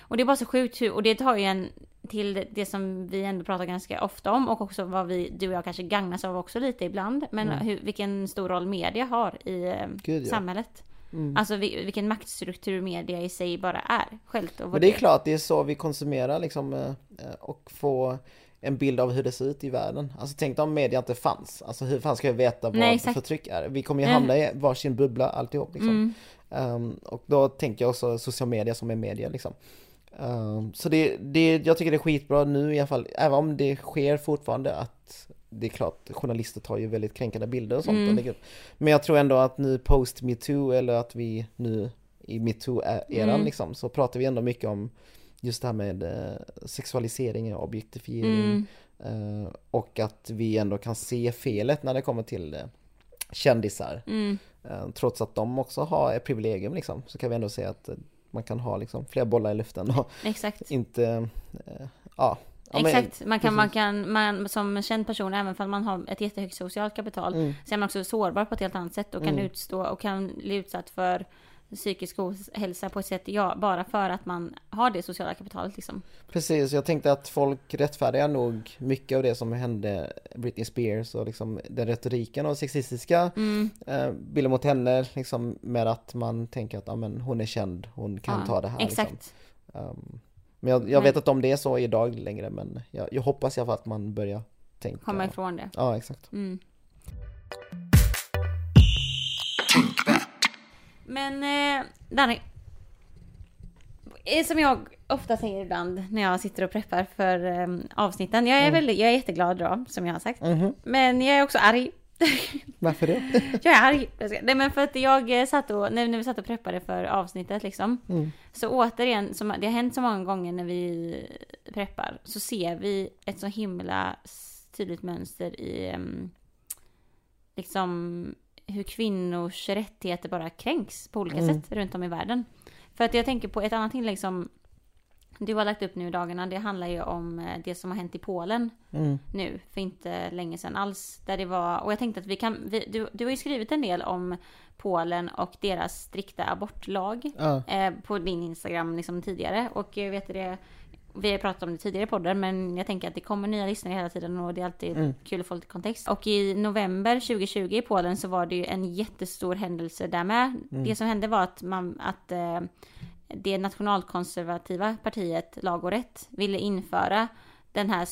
Och det är bara så sjukt hur, och det tar ju en till det- som vi ändå pratar ganska ofta om och också vad vi, du och jag kanske gagnas av också lite ibland. Men hur, vilken stor roll media har i eh, Mm. Gud, ja. samhället. Mm. Alltså vi, vilken maktstruktur media i sig bara är. Självt och vad Men det är klart, det är så vi konsumerar liksom eh, och får en bild av hur det ser ut i världen. Alltså tänk om media inte fanns. Alltså hur fan ska jag veta vad Nej, förtryck är? Vi kommer ju hamna i varsin bubbla alltihop liksom. Mm. Ehm, och då tänker jag också social media som är media liksom. Ehm, så det, det, jag tycker det är skitbra nu i alla fall, även om det sker fortfarande att det är klart, journalister tar ju väldigt kränkande bilder och sånt Mm. Men jag tror ändå att nu post metoo eller att vi nu i metoo-eran Mm. liksom, så pratar vi ändå mycket om just det här med eh, sexualisering och objektifiering. Mm. eh, och att vi ändå kan se felet när det kommer till eh, kändisar. Mm. Trots att de också har ett privilegium liksom, så kan vi ändå se att man kan ha liksom fler bollar i luften och Exakt. inte, ja. ja Exakt, man kan, man kan, man som känd person, även om man har ett jättehögt socialt kapital, Mm. så är man också sårbar på ett helt annat sätt och kan Mm. utstå och kan bli utsatt för psykisk ohälsa på ett sätt, ja, bara för att man har det sociala kapitalet liksom. Precis, jag tänkte att folk rättfärdigar nog mycket av det som hände Britney Spears och liksom den retoriken och sexistiska Mm. eh, bilder mot henne liksom med att man tänker att ja, men hon är känd, hon kan Ja, ta det här. Exakt. Liksom. Um, men jag, jag vet inte om det är så idag längre men jag, jag hoppas i alla fall att man börjar tänka. Komma ifrån det. Ja, exakt. Mm. Men eh, Danny. eh, Som jag ofta säger ibland när jag sitter och preppar för eh, avsnitten. Jag är, väldigt, jag är jätteglad då, som jag har sagt. Mhm. Men jag är också arg. <laughs> Varför det? <laughs> Jag är arg. Nej men för att jag eh, satt och, när, vi satt och preppade för avsnittet liksom. Mm. Så återigen, som det har hänt så många gånger när vi preppar, så ser vi ett så himla tydligt mönster i em, liksom hur kvinnors rättigheter bara kränks på olika Mm. sätt runt om i världen. För att jag tänker på ett annat inlägg som du har lagt upp nu i dagarna, det handlar ju om eh, det som har hänt i Polen Mm. nu för inte länge sedan alls. Där det var, och jag tänkte att vi kan, vi, du, du har ju skrivit en del om Polen och deras strikta abortlag Ja. eh, på din Instagram liksom tidigare. Och jag vet det, vi har pratat om det tidigare i podden men jag tänker att det kommer nya lyssnare hela tiden och det är alltid Mm. kul att få lite kontext. Och i november 2020 i Polen så var det ju en jättestor händelse där med. Mm. Det som hände var att, man, att eh, det nationalkonservativa partiet Lag och Rätt ville införa den här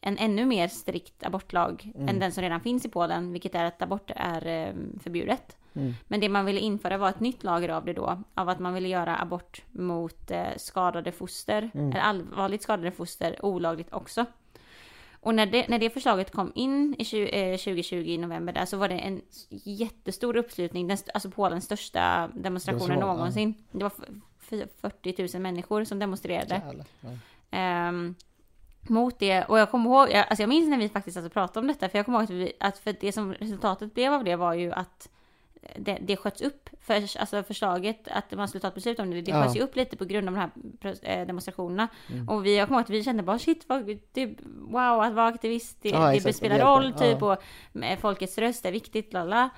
en ännu mer strikt abortlag Mm. än den som redan finns i Polen, vilket är att abort är eh, förbjudet. Mm. Men det man ville införa var ett nytt lager av det då, av att man ville göra abort mot eh, skadade foster, Mm. eller allvarligt skadade foster, olagligt också. Och när det, när det förslaget kom in i 20, eh, 2020 i november där så var det en jättestor uppslutning, den, alltså Polens största demonstrationen Demonstration, ja. någonsin. Det var f- f- 40 000 människor som demonstrerade. Ja. Ehm, mot det. Och jag kommer ihåg, jag, alltså jag minns när vi faktiskt alltså pratade om detta, för jag kommer ihåg att, vi, att för det som resultatet blev av det var ju att det, det sköts upp, för, alltså förslaget att man skulle ta ett beslut om det, det Ja. sköts ju upp lite på grund av de här eh, demonstrationerna. Mm. Och vi, jag kommer ihåg att vi kände bara shit, vad, det, wow, att vara aktivist, det, Ja, det spelar roll, typ, och med folkets röst är viktigt, lalla.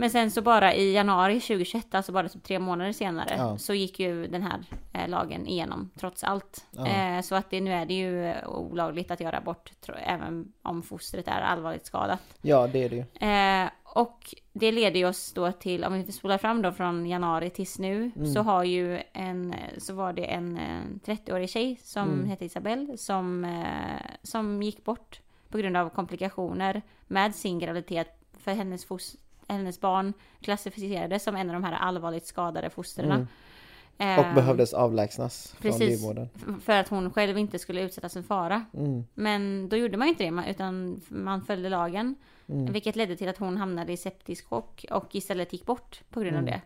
Men sen så bara i januari 2021, alltså bara typ tre månader senare, Ja. så gick ju den här eh, lagen igenom trots allt. Ja. Eh, så att det, nu är det ju olagligt att göra abort, även om fostret är allvarligt skadat. ja, det är det ju. Eh, och det leder ju oss då till, om vi spolar fram då från januari tills nu, Mm. så har ju en, så var det en eh, 30-årig tjej som Mm. hette Isabelle som, eh, som gick bort på grund av komplikationer med sin graviditet för hennes, fos, hennes barn klassificerades som en av de här allvarligt skadade fostren. Mm. Eh, Och behövdes avlägsnas från precis. livmodern. f- För att hon själv inte skulle utsättas för fara. Mm. Men då gjorde man inte det, utan man följde lagen. Mm. Vilket ledde till att hon hamnade i septisk chock och istället gick bort på grund av Mm. det.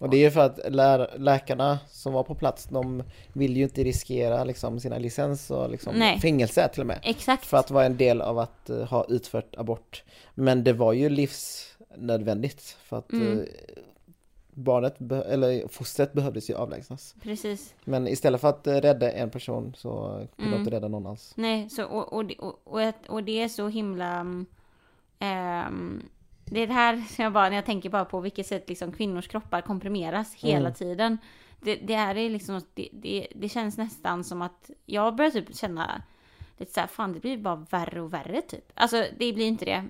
Och det är ju för att lär, läkarna som var på plats, de vill ju inte riskera liksom sina licens och liksom Nej. fängelse till och med. Exakt. För att vara en del av att eh, ha utfört abort. Men det var ju livsnödvändigt för att Mm. eh, barnet, eller fostret behövdes ju avlägsnas. Precis. Men istället för att eh, rädda en person så kunde de Mm. inte rädda någon alls. Nej, så, och, och, och, och, det är så himla... mm, ehm, det är det här som jag bara, när jag tänker bara på vilket sätt liksom kvinnors kroppar komprimeras hela Mm. tiden. Det, det här är liksom, det, det, det känns nästan som att jag börjar typ känna lite så här, fan det blir bara värre och värre typ. Alltså det blir inte det.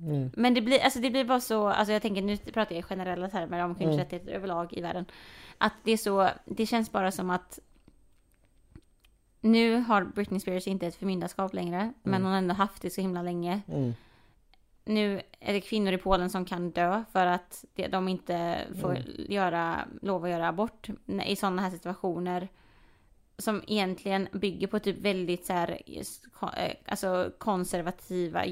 Mm. Men det blir, alltså det blir bara så, alltså jag tänker nu pratar jag i generella termer om kvinnors Mm. rättigheter överlag i världen. Att det är så, det känns bara som att nu har Britney Spears inte ett förmyndarskap längre, men hon har ändå haft det så himla länge. Nu är det kvinnor i Polen som kan dö för att de inte får Mm. göra, lov att göra abort i sådana här situationer. Som egentligen bygger på typ väldigt så här, eh, alltså konservativa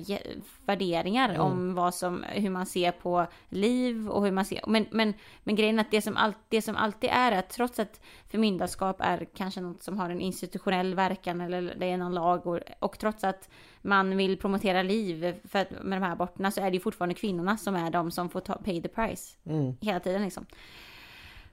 värderingar Mm. om vad som, hur man ser på liv och hur man ser, men, men, men grejen är att det som, all, det som alltid är att trots att förmyndarskap är kanske något som har en institutionell verkan eller det är någon lag och, och trots att man vill promotera liv för att, med de här aborterna så är det ju fortfarande kvinnorna som är de som får ta, pay the price Mm. hela tiden liksom.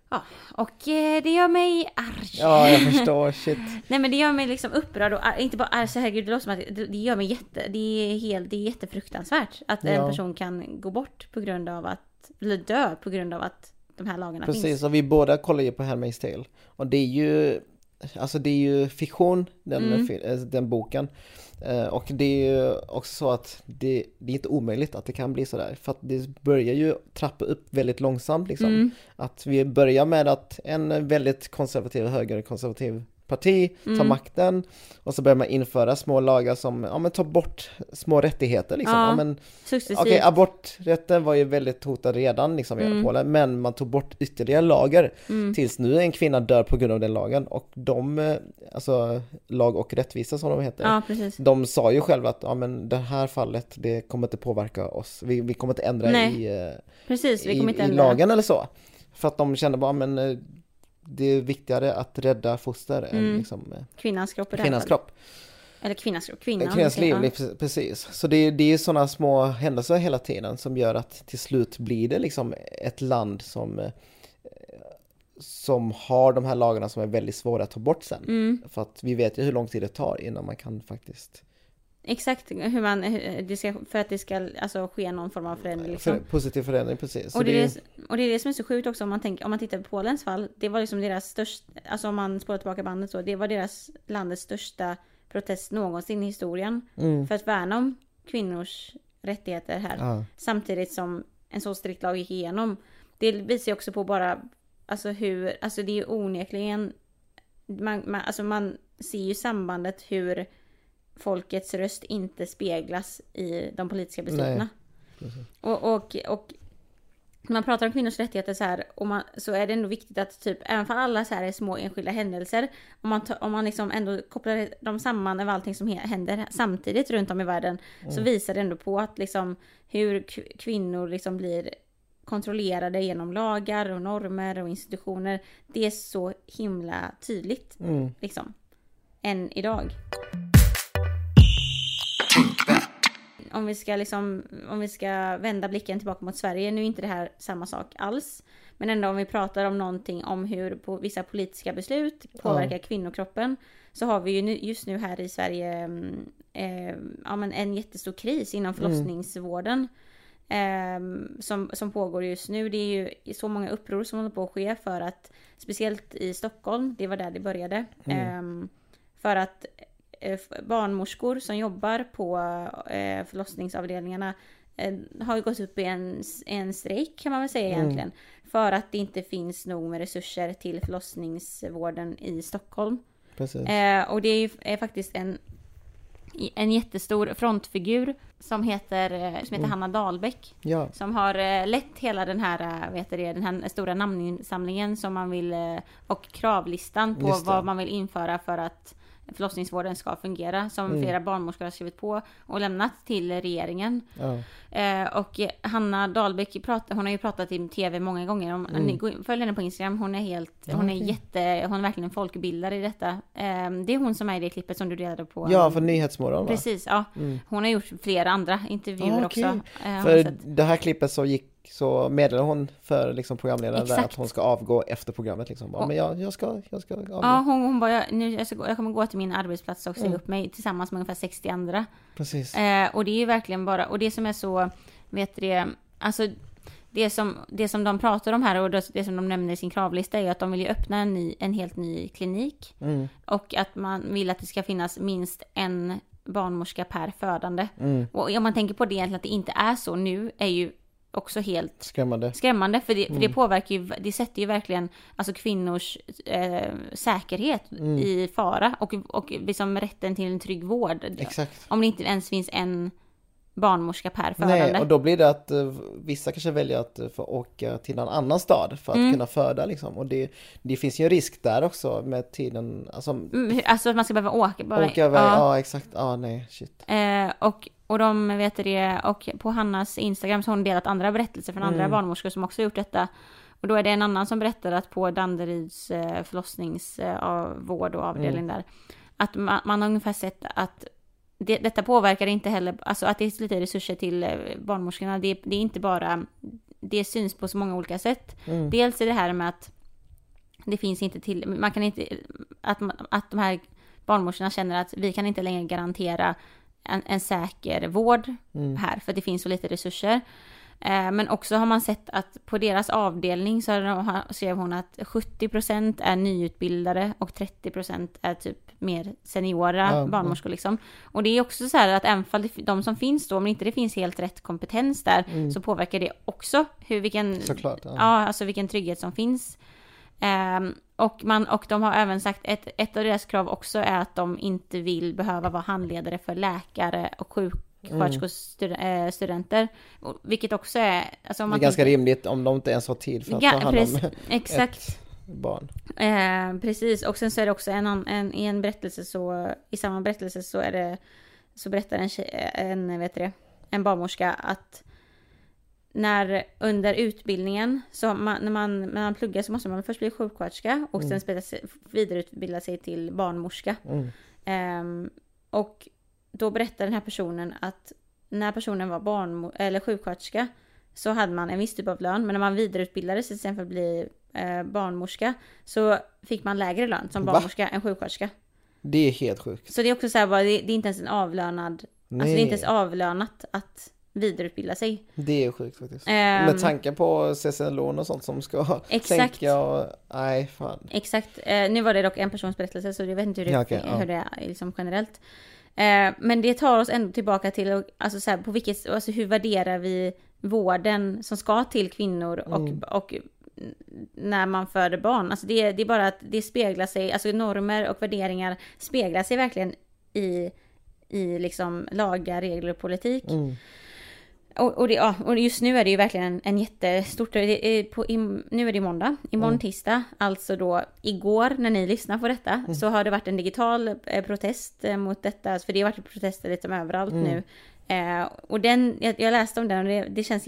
Ja, och eh, det gör mig arg. Ja, jag förstår. <laughs> Shit. Nej men det gör mig liksom upprörd och ar- inte bara arg, så herregud det låter som att det, gör mig jätte, det är helt, det är jättefruktansvärt att en Ja. person kan gå bort på grund av att, eller dö på grund av att de här lagarna finns. Precis, och vi båda kollar ju på Handmaid's Tale. Och det är ju, alltså det är ju fiktion, den, Mm. eh, den boken. Eh, Och det är ju också så att det, det är inte omöjligt att det kan bli sådär. För att det börjar ju trappa upp väldigt långsamt liksom. Mm. Att vi börjar med att en väldigt konservativ, högerkonservativ parti tar Mm. makten och så börjar man införa små lagar som, ja men tar bort små rättigheter liksom. Ja, Ja, men, Successivt. Okej, aborträtten var ju väldigt hotad redan liksom i Mm. Polen, men man tog bort ytterligare lagar Mm. tills nu en kvinna dör på grund av den lagen och de, eh, alltså lag och rättvisa som de heter, Ja, de sa ju själva att ja men det här fallet, det kommer inte påverka oss, vi, vi kommer inte ändra Nej, i, eh, Precis, vi i, i ändra. lagen eller så. För att de kände bara, men eh, det är viktigare att rädda foster än Mm. liksom, eh, Kvinnans kropp kvinnans kropp. Eller kvinnans kropp, kvinnan. Kvinnans liv, precis. Så det, är- det är sådana små händelser hela tiden som gör att till slut blir det liksom ett land som eh, som har de här lagarna som är väldigt svåra att ta bort sen. Mm. För att vi vet ju hur lång tid det tar innan man kan faktiskt Exakt hur man, hur det ska, för att det ska alltså, ske någon form av förändring. Liksom. positiv förändring, precis. Och det, det det, och det är det som är så sjukt också om man, tänker, om man tittar på Polens fall. Det var liksom deras största, alltså om man spårar tillbaka bandet så, det var deras landets största protest någonsin i historien. mm, För att värna om kvinnors rättigheter här. ja, Samtidigt som en så strikt lag gick igenom. Det visar ju också på bara, alltså hur, alltså det är ju onekligen, man, man, alltså man ser ju sambandet hur folkets röst inte speglas i de politiska besluten. Och, och, och när man pratar om kvinnors rättigheter så här, och man, så är det ändå viktigt att typ, även för alla så här är små enskilda händelser, om man, ta, om man liksom ändå kopplar dem samman med allting som händer samtidigt runt om i världen, så visar det ändå på att liksom hur kvinnor liksom blir kontrollerade genom lagar och normer och institutioner. Det är så himla tydligt mm, liksom. Än idag. Om vi ska liksom, om vi ska vända blicken tillbaka mot Sverige, nu är inte det här samma sak alls. Men ändå om vi pratar om någonting om hur på vissa politiska beslut påverkar kvinnokroppen. Så har vi ju nu, just nu här i Sverige mm, eh, ja, men en jättestor kris inom förlossningsvården. Eh, som, som pågår just nu. Det är ju så många uppror som håller på att ske för att speciellt i Stockholm, det var där det började. Eh, för att barnmorskor som jobbar på eh, förlossningsavdelningarna eh, har ju gått upp i en, en strejk kan man väl säga egentligen. För att det inte finns nog med resurser till förlossningsvården i Stockholm. Eh, och det är, ju, är faktiskt en, en jättestor frontfigur som heter, eh, som heter Hanna Dahlbäck. Ja, Som har eh, lett hela den här, eh, vet det, den här stora namninsamlingen som man vill, eh, och kravlistan på vad man vill införa för att förlossningsvården ska fungera. Som Mm. flera barnmorskor har skrivit på och lämnat till regeringen. ja, Eh, och Hanna Dahlbäck pratar, hon har ju pratat i tv många gånger. Om, Mm. Ni henne på Instagram. Hon är helt, Ja, hon är okej. jätte, hon är verkligen en folkbildare i detta. Eh, det är hon som är i det klippet som du delade på. ja, för Nyhetsmorgon va? Precis, ja. Mm. Hon har gjort flera andra intervjuer Ah, också. okej. eh, För det här klippet så gick så meddelade hon för liksom programledaren där att hon ska avgå efter programmet liksom. Bara, men jag, jag, ska, jag ska avgå. Ja, hon, hon bara, jag, nu, jag, ska, jag kommer gå till min arbetsplats och säga Mm. upp mig tillsammans med ungefär 60 andra. Precis. Eh, och det är ju verkligen bara, och det som är så, vet du det, alltså det som, det som de pratar om här och det, som de nämner i sin kravlista är att de vill ju öppna en, ny, en helt ny klinik. Mm, Och att man vill att det ska finnas minst en barnmorska per födande. mm, Och om man tänker på det egentligen att det inte är så nu är ju också helt skrämmande. skrämmande för det, för det Mm. påverkar ju, det sätter ju verkligen alltså kvinnors eh, säkerhet Mm. i fara och, och liksom rätten till en trygg vård. Exakt. Om det inte ens finns en barnmorska per födande. Nej, och då blir det att eh, vissa kanske väljer att eh, få åka till någon annan stad för att Mm. kunna föda liksom. Och det, det finns ju en risk där också med tiden, alltså Mm, Alltså att man ska behöva åka bara. åka över, ja. Ja. exakt, ja nej shit. Eh, och, och de vet det, och på Hannas Instagram så har hon delat andra berättelser från andra Mm. barnmorskor som också gjort detta. Och då är det en annan som berättar att på Danderyds eh, förlossningsvård och avdelning Mm. där, att man, man har ungefär sett att det, detta påverkar inte heller, alltså att det är lite resurser till eh, barnmorskorna, det, det är inte bara, det syns på så många olika sätt. Mm. Dels är det här med att det finns inte till, man kan inte, att, att de här barnmorskorna känner att vi kan inte längre garantera en, en säker vård Mm. här för det finns så lite resurser. Eh, men också har man sett att på deras avdelning så de- skrev hon att 70% är nyutbildade och 30% är typ mer seniora Ja, ja. barnmorskor liksom. Och det är också så här att även fall de som finns då, om inte det finns helt rätt kompetens där, Mm. så påverkar det också hur vilken Såklart. Ja. Ja, alltså vilken trygghet som finns. Ehm, och, man, och de har även sagt, ett, ett av deras krav också är att de inte vill behöva vara handledare för läkare och sjuksköterskor, Och Vilket också är... Alltså det är ganska tänker- rimligt om de inte ens har tid för att Ja, ta hand precis, <laughs> om exakt. ett barn. Eh, precis, och sen så är det också en, en, i en berättelse så, i samma berättelse så är det, så berättar en, tjej, en, vet det, en barnmorska att när under utbildningen, så man, när, man, när man pluggar så måste man först bli sjuksköterska och sen spela sig- vidareutbilda sig till barnmorska. Mm. Ehm, och då berättar den här personen att när personen var barn eller sjuksköterska så hade man en viss typ av lön, men när man vidareutbildade sig till exempel bli eh, barnmorska så fick man lägre lön som Va? barnmorska än sjuksköterska. Det är helt sjukt. Så det är också så här, bara, det, det är inte ens en avlönad, alltså det är Nej. inte ens avlönat att vidareutbilda sig. Det är sjukt faktiskt. Ehm, Med tanke på CSN-lån och sånt som ska <laughs> Exakt. sänka och... Nej, fan. Exakt. Eh, nu var det dock en persons berättelse så jag vet inte hur det, Ja, ja. hur det är liksom generellt. Eh, men det tar oss ändå tillbaka till alltså, så här, på vilket, alltså, hur värderar vi vården som ska till kvinnor och, Mm. och när man föder barn. Alltså det, det är bara att det speglar sig, alltså normer och värderingar speglar sig verkligen i, i liksom lagar, regler och politik. Mm. Och, och, det, ja, och just nu är det ju verkligen en, en jättestort... Är på, i, nu är det måndag, imorgon Mm. tisdag, alltså då igår när ni lyssnar på detta, Mm. så har det varit en digital eh, protest eh, mot detta, för det har varit protester lite överallt Mm. nu. Eh, och den, jag, jag läste om den och det, det känns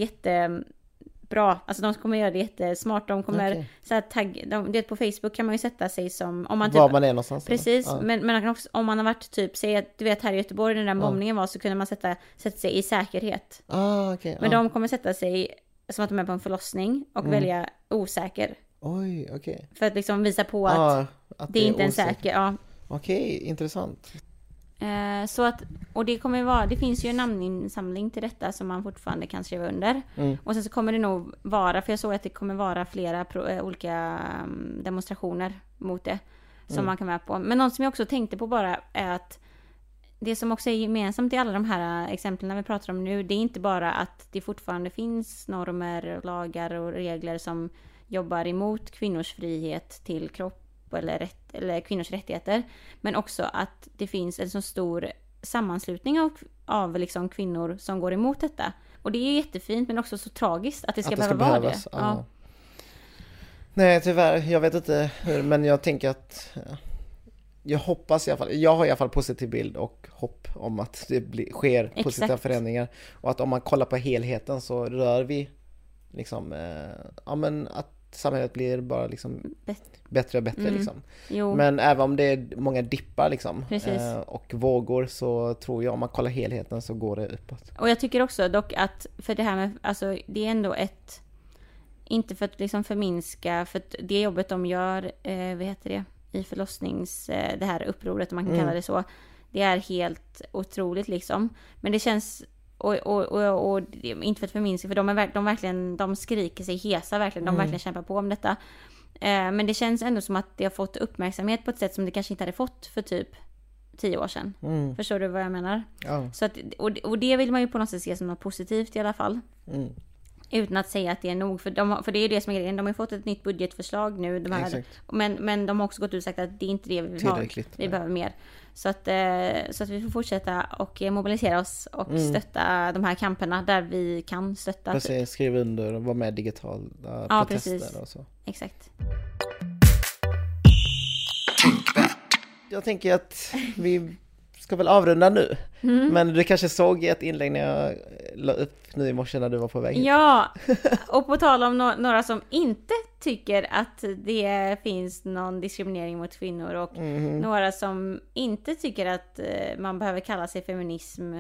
jättebra. Alltså de kommer göra det jättesmart. De kommer Okej. så här, tagg, de, det, på Facebook kan man ju sätta sig som... Om man typ, Var man är någonstans. Precis, Ja. men, men också, om man har varit typ, säg att du vet här i Göteborg när den där Ja. bombningen var så kunde man sätta, sätta sig i säkerhet. Ah, okej. Men ja. de kommer sätta sig som att de är på en förlossning och Mm. välja osäker. Oj, okej. För att liksom visa på att Ah, att det är inte en osäkert. säker. Ja. Okej, intressant. Eh, så att, och det kommer vara, det finns ju en namninsamling till detta som man fortfarande kan skriva under. Mm. Och sen så kommer det nog vara, för jag såg att det kommer vara flera pro, eh, olika mm, demonstrationer mot det. Som Mm. man kan vara på. Men något som jag också tänkte på bara är att det som också är gemensamt i alla de här eh, exemplen vi pratar om nu, det är inte bara att det fortfarande finns normer, lagar och regler som jobbar emot kvinnors frihet till kropp eller, rätt, eller kvinnors rättigheter. Men också att det finns en så stor sammanslutning av, av liksom kvinnor som går emot detta. Och det är jättefint men också så tragiskt att det ska, att det ska behöva behövas. vara det. Ja. Nej, tyvärr. Jag vet inte hur, men jag tänker att ja, jag hoppas i alla fall, jag har i alla fall positiv bild och hopp om att det blir, sker positiva Exakt. förändringar. Och att om man kollar på helheten så rör vi liksom, eh, ja men att samhället blir bara liksom bättre och bättre Mm. liksom. Men även om det är många dippar liksom eh, och vågor så tror jag om man kollar helheten så går det uppåt. och jag tycker också dock att för det här med, alltså det är ändå ett, inte för att liksom förminska, för att det jobbet de gör, eh, vad heter det, i förlossnings, eh, det här upproret om man kan Mm. kalla det så, det är helt otroligt liksom. Men det känns, och, och, och, och inte för att förminska, för de, är, de verkligen, de skriker sig hesa verkligen, de Mm. verkligen kämpar på om detta. Eh, men det känns ändå som att det har fått uppmärksamhet på ett sätt som det kanske inte hade fått för typ tio år sedan. Mm. Förstår du vad jag menar? Ja. Så att, och, och det vill man ju på något sätt se som något positivt i alla fall. Mm. Utan att säga att det är nog, för, de, för det är ju det som är grejen. De har ju fått ett nytt budgetförslag nu. De här, men, men de har också gått ut och sagt att det är inte det vi vill ha. Vi behöver mer. Så att, eh, så att vi får fortsätta och eh, mobilisera oss och Mm. stötta de här kamperna där vi kan stötta. Precis, skriv under och vara med i digitala Ja, protester precis. och så. Exakt. Jag tänker att vi ska väl avrunda nu. Mm. Men du kanske såg ett inlägg när jag la upp nu i morse när du var på väg hit. Ja, <laughs> och på tal om no- några som inte tycker att det finns någon diskriminering mot kvinnor och Mhm. några som inte tycker att eh, man behöver kalla sig feminism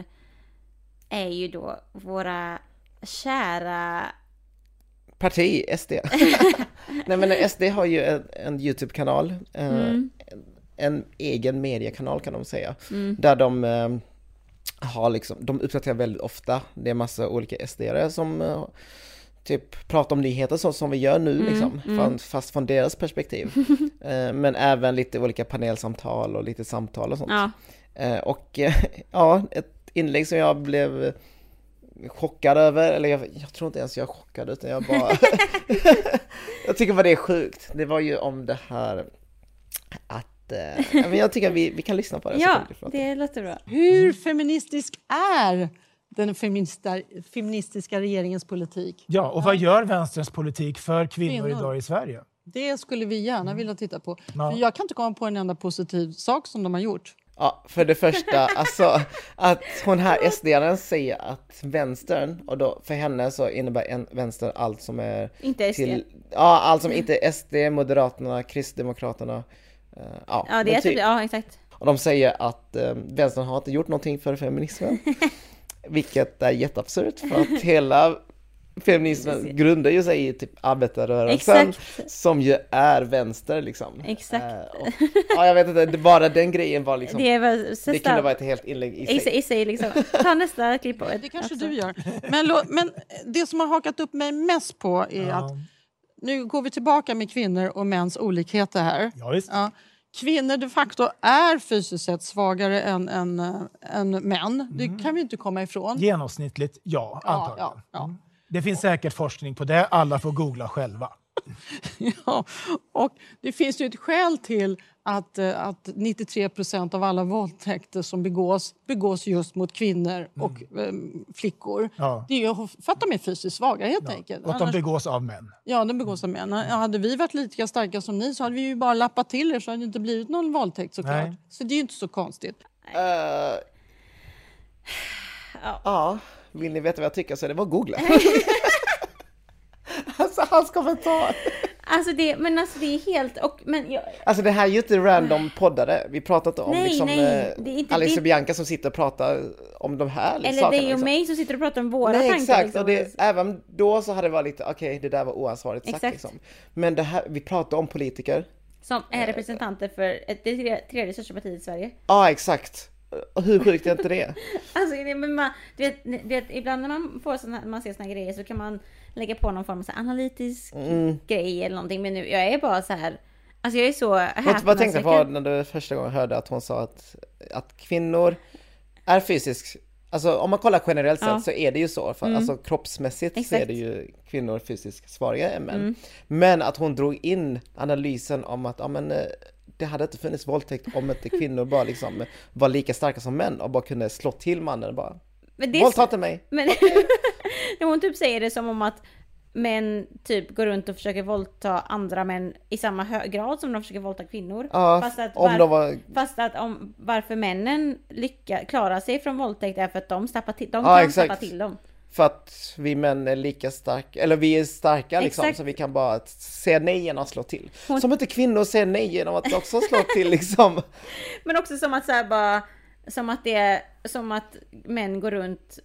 är ju då våra kära... Parti, SD. <laughs> <laughs> Nej men SD har ju en, en YouTube-kanal. eh, Mm. En, en egen mediekanal kan de säga. Mm. Där de eh, har liksom, de uppdaterar väldigt ofta. Det är massa olika SD-are som eh, typ pratar om nyheter så som vi gör nu Mm, liksom. mm. Fast från deras perspektiv. <laughs> Eh, men även lite olika panelsamtal och lite samtal och sånt. Ja, Eh, och eh, <laughs> ja, ett inlägg som jag blev eh, chockad över, eller jag, jag tror inte ens jag är chockad utan jag bara <laughs> Jag tycker bara det är sjukt. Det var ju om det här att, men jag tycker att vi, vi kan lyssna på det. så ja det låter bra. Hur feministisk är den feminista, feministiska regeringens politik? Ja, och vad gör vänsterns politik för kvinnor, Kvinnor. idag i Sverige? Det skulle vi gärna vilja titta på. Ja. För jag kan inte komma på en enda positiv sak som de har gjort. Ja, för det första, alltså att hon här SD-aren säger att vänstern, och då för henne så innebär en vänster allt som är Inte SD. till, ja allt som inte är SD, Moderaterna, Kristdemokraterna, eh, ja. Ja, det är typ. typ, ja exakt. Och de säger att eh, vänstern har inte gjort någonting för feminismen. <laughs> Vilket är jätteabsurt för att hela feminismen grundar ju sig i typ arbetarrörelsen Exakt. som ju är vänster liksom. Exakt. Eh, och, ja, jag vet inte, det, bara den grejen var liksom, Det det, är väl kunde vara ett helt inlägg i i sig. i sig liksom. Ta nästa klipp på Det kanske du gör. Men, men det som har hakat upp mig mest på är att Ja, nu går vi tillbaka med kvinnor och mäns olikheter här. ja. Ja. Kvinnor de facto är fysiskt sett svagare än, än, äh, än män. Det kan vi inte komma ifrån. Genomsnittligt, ja, antagligen. ja. Mm. Det finns säkert forskning på det. Alla får googla själva. <laughs> Ja, och det finns ju ett skäl till att, eh, att 93 procent av alla våldtäkter som begås begås just mot kvinnor och eh, flickor. Mm. Ja. Det är ju för att de är fysiskt svaga helt enkelt. Och att de Annars, begås av män. ja, de begås av män. Ja, hade vi varit lika starka som ni så hade vi ju bara lappat till er så hade det inte blivit någon våldtäkt såklart. Nej. Så det är ju inte så konstigt. Eh, Ja. ja, vill ni veta vad jag tycker så är det bara att googla. <laughs> <laughs> <laughs> alltså hans kommentar. Alltså det, men alltså det är helt, och men jag, Alltså det här är ju inte random poddare. Vi pratar inte om Nej, liksom nej, eh, det är inte- Alice det- och Bianca som sitter och pratar om de här eller sakerna. dig och liksom. mig som sitter och pratar om våra Nej tankar. exakt, liksom. och det, även då så hade det varit lite, okej det där var oansvarigt sagt Exakt. liksom. Men det här, vi pratar om politiker. Som är representanter för det tredje, tredje största partiet i Sverige. Ja exakt. Hur sjukt är inte det? <laughs> Alltså, men man, du vet, du vet, ibland när man får såna, man ser såna grejer så kan man lägga på någon form av så analytisk Mm. grej eller någonting. Men nu, jag är bara så här. Alltså jag är så Vad, vad tänkte på när du första gången hörde att hon sa att, att kvinnor är fysiskt Alltså om man kollar generellt sett Ja. så är det ju så, för, Mm. alltså kroppsmässigt så Exakt. är det ju kvinnor fysiskt svagare än män. Mm. Men att hon drog in analysen om att, ja men eh, det hade inte funnits våldtäkt om inte kvinnor bara liksom var lika starka som män och bara kunde slå till mannen och bara Våldta inte mig! Men <laughs> hon typ säger det som om att män typ går runt och försöker våldta andra män i samma grad som de försöker våldta kvinnor. Ja, fast att, om var- var... fast att om varför männen lycka, klarar sig från våldtäkt är för att de stappar till, de Ja, kan exakt. stappa till dem. För att vi män är lika starka, eller vi är starka liksom, Exakt. så vi kan bara säga nej genom att slå till. Hon- Som inte kvinnor säger nej genom att också slå till liksom. <laughs> Men också som att så bara, som att det är, som att män går runt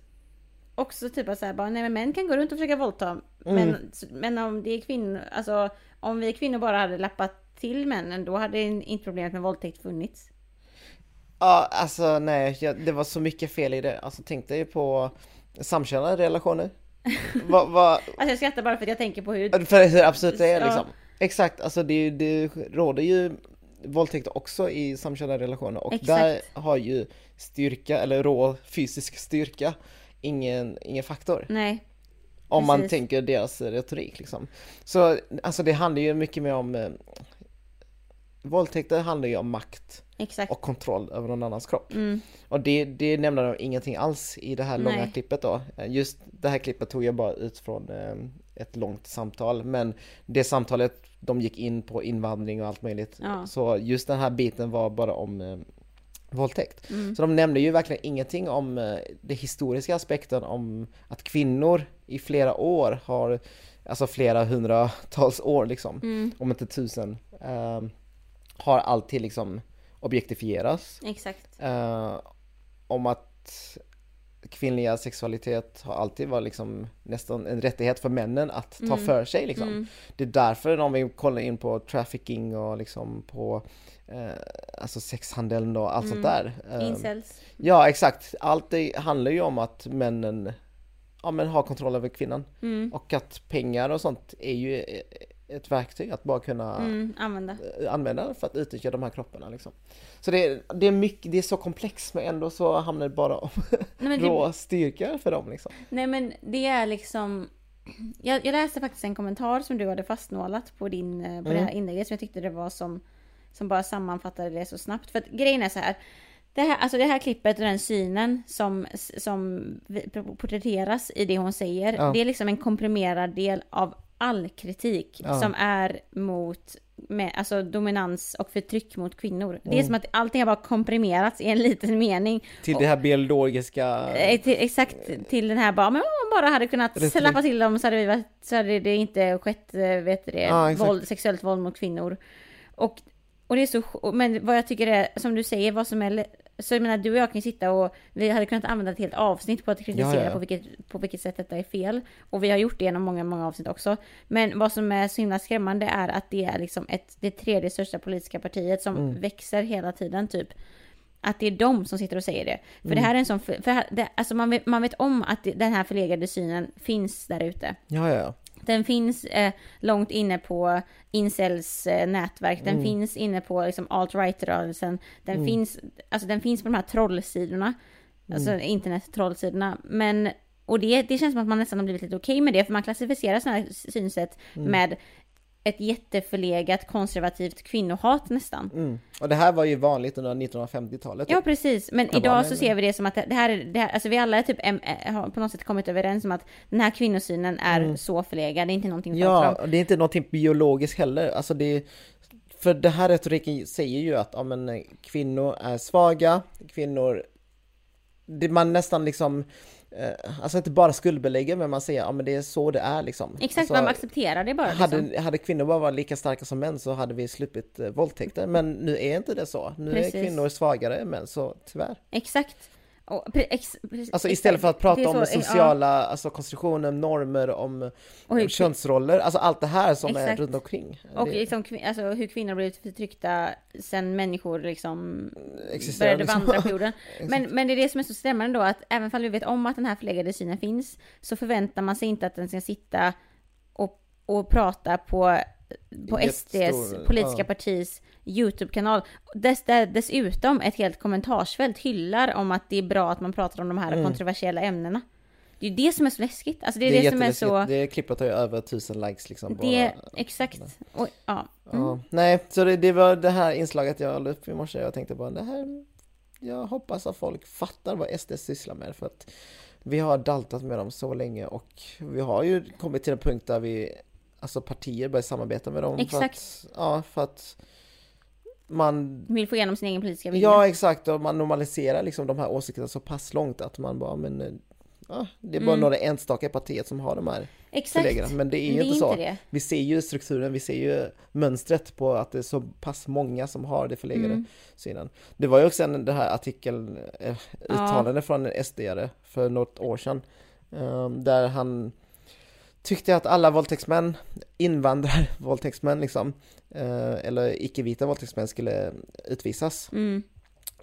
också typ att så här bara, nej men män kan gå runt och försöka våldta. Men, men om det är kvinnor, alltså om vi kvinnor bara hade lappat till männen, då hade inte problemet med våldtäkt funnits. Ja, alltså nej, jag, det var så mycket fel i det. Alltså tänk dig på samkönade relationer. <laughs> vad, vad, Alltså jag skrattar bara för att jag tänker på hur... för hur absurt det är liksom. Exakt, alltså det, det råder ju våldtäkt också i samkönade relationer och där Exakt. har ju styrka, eller rå fysisk styrka, ingen, ingen faktor. Nej. Om man Precis. tänker deras retorik liksom. Så alltså det handlar ju mycket mer om eh, Våldtäkter handlar ju om makt Exakt. och kontroll över någon annans kropp. Mm. Och det, det nämner de ingenting alls i det här långa Nej. klippet då. Just det här klippet tog jag bara ut från eh, ett långt samtal, men det samtalet, de gick in på invandring och allt möjligt. Ja. Så just den här biten var bara om eh, våldtäkt. Mm. Så de nämnde ju verkligen ingenting om eh, det historiska aspekten om att kvinnor i flera år har, alltså flera hundratals år liksom, Mm. om inte tusen, eh, har alltid liksom objektifieras. Exakt. Eh, om att kvinnliga sexualitet har alltid varit liksom nästan en rättighet för männen att ta Mm. för sig liksom. Mm. Det är därför om vi kollar in på trafficking och liksom på eh, alltså sexhandeln och allt sånt där. Eh, Incels. ja exakt, allt det handlar ju om att männen ja, men har kontroll över kvinnan. Mm. Och att pengar och sånt är ju ett verktyg att bara kunna Mm. Använda. eh, använda för att utnyttja de här kropparna liksom. Så det är, det är mycket, det är så komplext men ändå så hamnar det bara om <laughs> Nej det, rå styrka för dem liksom. nej men det är liksom... Jag, jag läste faktiskt en kommentar som du hade fastnålat på, din, eh, på det Mm. här inlägget som jag tyckte det var som, som bara sammanfattade det så snabbt. För att grejen är så här. Det här, alltså det här klippet och den synen som, som porträtteras i det hon säger. Ja. Det är liksom en komprimerad del av all kritik Ja. som är mot med, alltså dominans och förtryck mot kvinnor. Det är Mm. som att allting har bara komprimerats i en liten mening. Till det här biologiska... Eh, Till, exakt till den här bara, men om man bara hade kunnat släppa till dem så hade, vi varit, så hade det inte skett, eh, vet du det, Ja, våld, sexuellt våld mot kvinnor. Och, och det är så, men vad jag tycker är, som du säger, vad som är, så jag menar du och jag kan ju sitta och, vi hade kunnat använda ett helt avsnitt på att kritisera Ja, ja. På, vilket, på vilket sätt detta är fel. Och vi har gjort det genom många, många avsnitt också. Men vad som är så himla skrämmande är att det är liksom ett, det tredje största politiska partiet som Mm. växer hela tiden typ att det är de som sitter och säger det. För Mm. det här är en sån, för, för det, alltså man, vet, man vet om att det- den här förlegade synen finns där ute. Ja, ja, ja. Den finns eh, långt inne på incels eh, nätverk, den Mm. finns inne på liksom, alt-right-rörelsen, den, finns, alltså, den finns på de här trollsidorna, alltså Mm. internet-trollsidorna. Men, och det, det känns som att man nästan har blivit lite okej med det, för man klassificerar sådana här synsätt Mm. med ett jätteförlegat konservativt kvinnohat nästan. Mm. Och det här var ju vanligt under 1950-talet. Ja precis, men idag så med- ser vi det som att det här, är- det här alltså vi alla är typ eh, har på något sätt kommit överens om att den här kvinnosynen är så förlegad, det är inte någonting Ja, och det är inte någonting biologiskt heller. Alltså det, för det här retoriken säger ju att ja, men, eh, kvinnor är svaga, kvinnor... Det, man nästan liksom, alltså inte bara skuldbelägger, men man säger ja men det är så det är liksom. Exakt, alltså, man accepterar det bara liksom. hade, hade kvinnor bara varit lika starka som män så hade vi sluppit eh, våldtäkter, men nu är inte det så. Nu Precis. är kvinnor svagare än män, så tyvärr. Exakt. Och, ex, precis, Alltså istället för att prata är om så, ja. sociala, alltså konstruktioner, normer, om Och hur- könsroller, alltså allt det här som är Exakt. runt omkring. Och det liksom, alltså, hur kvinnor blivit förtryckta sen människor liksom existerar började liksom. vandra på jorden. <laughs> Men, men det är det som är så skrämmande då, att även om vi vet om att den här förlegade synen finns, så förväntar man sig inte att den ska sitta och, och prata på, på SDs politiska ja. partis YouTube-kanal. Dess, där dessutom ett helt kommentarsfält hyllar om att det är bra att man pratar om de här Mm. kontroversiella ämnena. Det är ju det som är så läskigt. Alltså det är det, som är så... Det klippet har ju över tusen likes liksom. Det, bara. exakt. Och, ja. Mm. Ja. Nej, så det, det var det här inslaget jag la upp i morse. Jag tänkte bara det här, jag hoppas att folk fattar vad SD sysslar med för att vi har daltat med dem så länge och vi har ju kommit till en punkt där vi, alltså partier börjar samarbeta med dem. För Exakt. att, ja, för att man Vill få igenom sin egen politiska vilja. Ja exakt, och man normaliserar liksom de här åsikterna så pass långt att man bara, men eh, ja, det är bara några enstaka i partiet som har de här Exakt. förläggarna. Men det är ju Det är inte så. inte. Vi ser ju strukturen, vi ser ju mönstret på att det är så pass många som har det förläggade Mm. synen. Det var ju också en, det här artikeln, eh, uttalande från en SD-are för något år sedan. eh, där han tyckte att alla våldtäktsmän, invandrarvåldtäktsmän <laughs> liksom, eh, eller icke-vita våldtäktsmän skulle utvisas. Mm.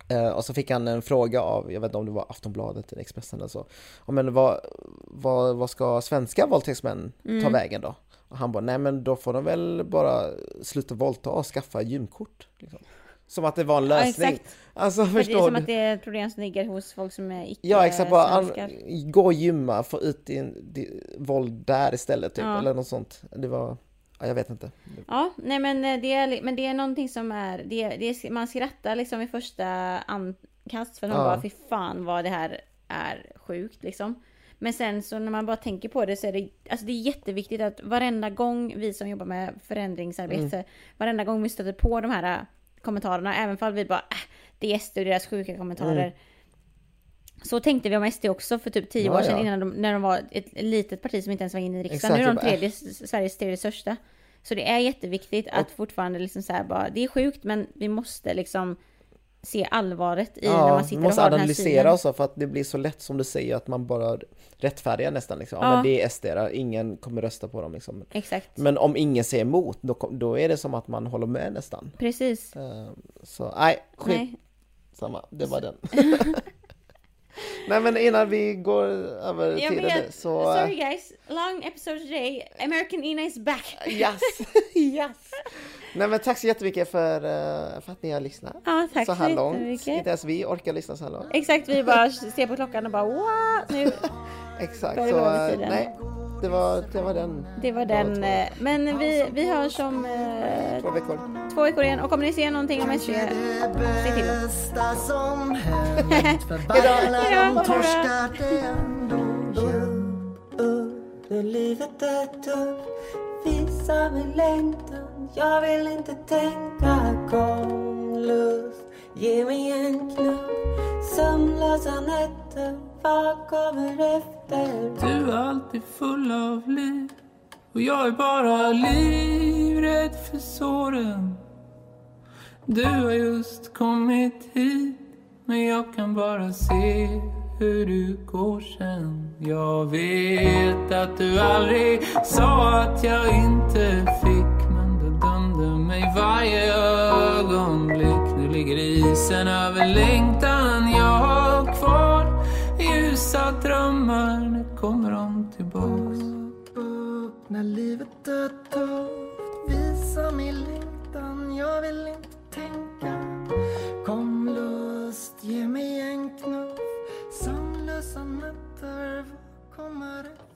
Eh, och så fick han en fråga av, jag vet inte om det var Aftonbladet eller Expressen eller så. Men vad, vad, vad ska svenska våldtäktsmän ta Mm. vägen då? Och han bara, nej men då får de väl bara sluta våldta och skaffa gymkort. Liksom. Som att det var en Ja, lösning. exakt. alltså För det är förstår som du? att det är ett problem som ligger hos folk som är icke Ja exakt, bara gå och gymma, få ut din, din våld där istället typ, Ja. eller något sånt. Det var, ja, jag vet inte. Ja, nej men eh, det är, men det är någonting som är, det, det man skrattar liksom i första ankast för att man Ja. bara fy fan vad det här är sjukt liksom. Men sen så när man bara tänker på det så är det, alltså det är jätteviktigt att varenda gång vi som jobbar med förändringsarbete, Mm. varenda gång vi stöter på de här kommentarerna, även fall vi bara äh, det är SD och deras sjuka kommentarer. Mm. Så tänkte vi om SD också för typ tio Ja, år sedan ja. innan de, när de var ett litet parti som inte ens var inne i riksdagen. Exakt, nu är de jag bara, äh. tredje, Sveriges tredje största. Så det är jätteviktigt att fortfarande liksom så här bara, det är sjukt men vi måste liksom se allvaret i när Ja, man vi sitter och måste har den här analysera synen. och så för att det blir så lätt som du säger att man bara rättfärdigar nästan liksom. Ja, men det är SD, ingen kommer rösta på dem liksom. Exakt, Men om ingen säger emot, då, då är det som att man håller med nästan. precis. Eh, Så nej, skit Nej. samma, det var den. <laughs> <laughs> nej men innan vi går över Jag till det så... eh, sorry guys, long episode today, American Ina is back. Yes! <laughs> yes! Nej men tack så jättemycket för, eh, för att ni har lyssnat. Ja, tack så så här långt. jättemycket. Inte ens vi orkar lyssna så här långt. Exakt, vi bara ser på klockan och bara what? Nu, <laughs> Exakt, så eh, nej. Det var, det var den. det var den. eh, Men vi, vi hörs om eh, Två veckor. två veckor igen och om ni ser någonting om SD, se till alla Hejdå. Visa mig längtan Jag vill inte tänka gånglust Ge mig en knuff Sömnlösa nätter Vad kommer efter? Du är alltid full av liv och jag är bara livrädd för såren. Du har just kommit hit men jag kan bara se hur du går sen. Jag vet att du aldrig sa att jag inte fick men du dömde mig varje ögonblick gullig grisen över längtan jag har kvar. Ljusa drömmar, nu kommer de tillbaks. Upp, upp, När livet är tufft, visa mig längtan, jag vill inte tänka. Kom lust, ge mig en knuff, sömnlösa nätter, vad kommer det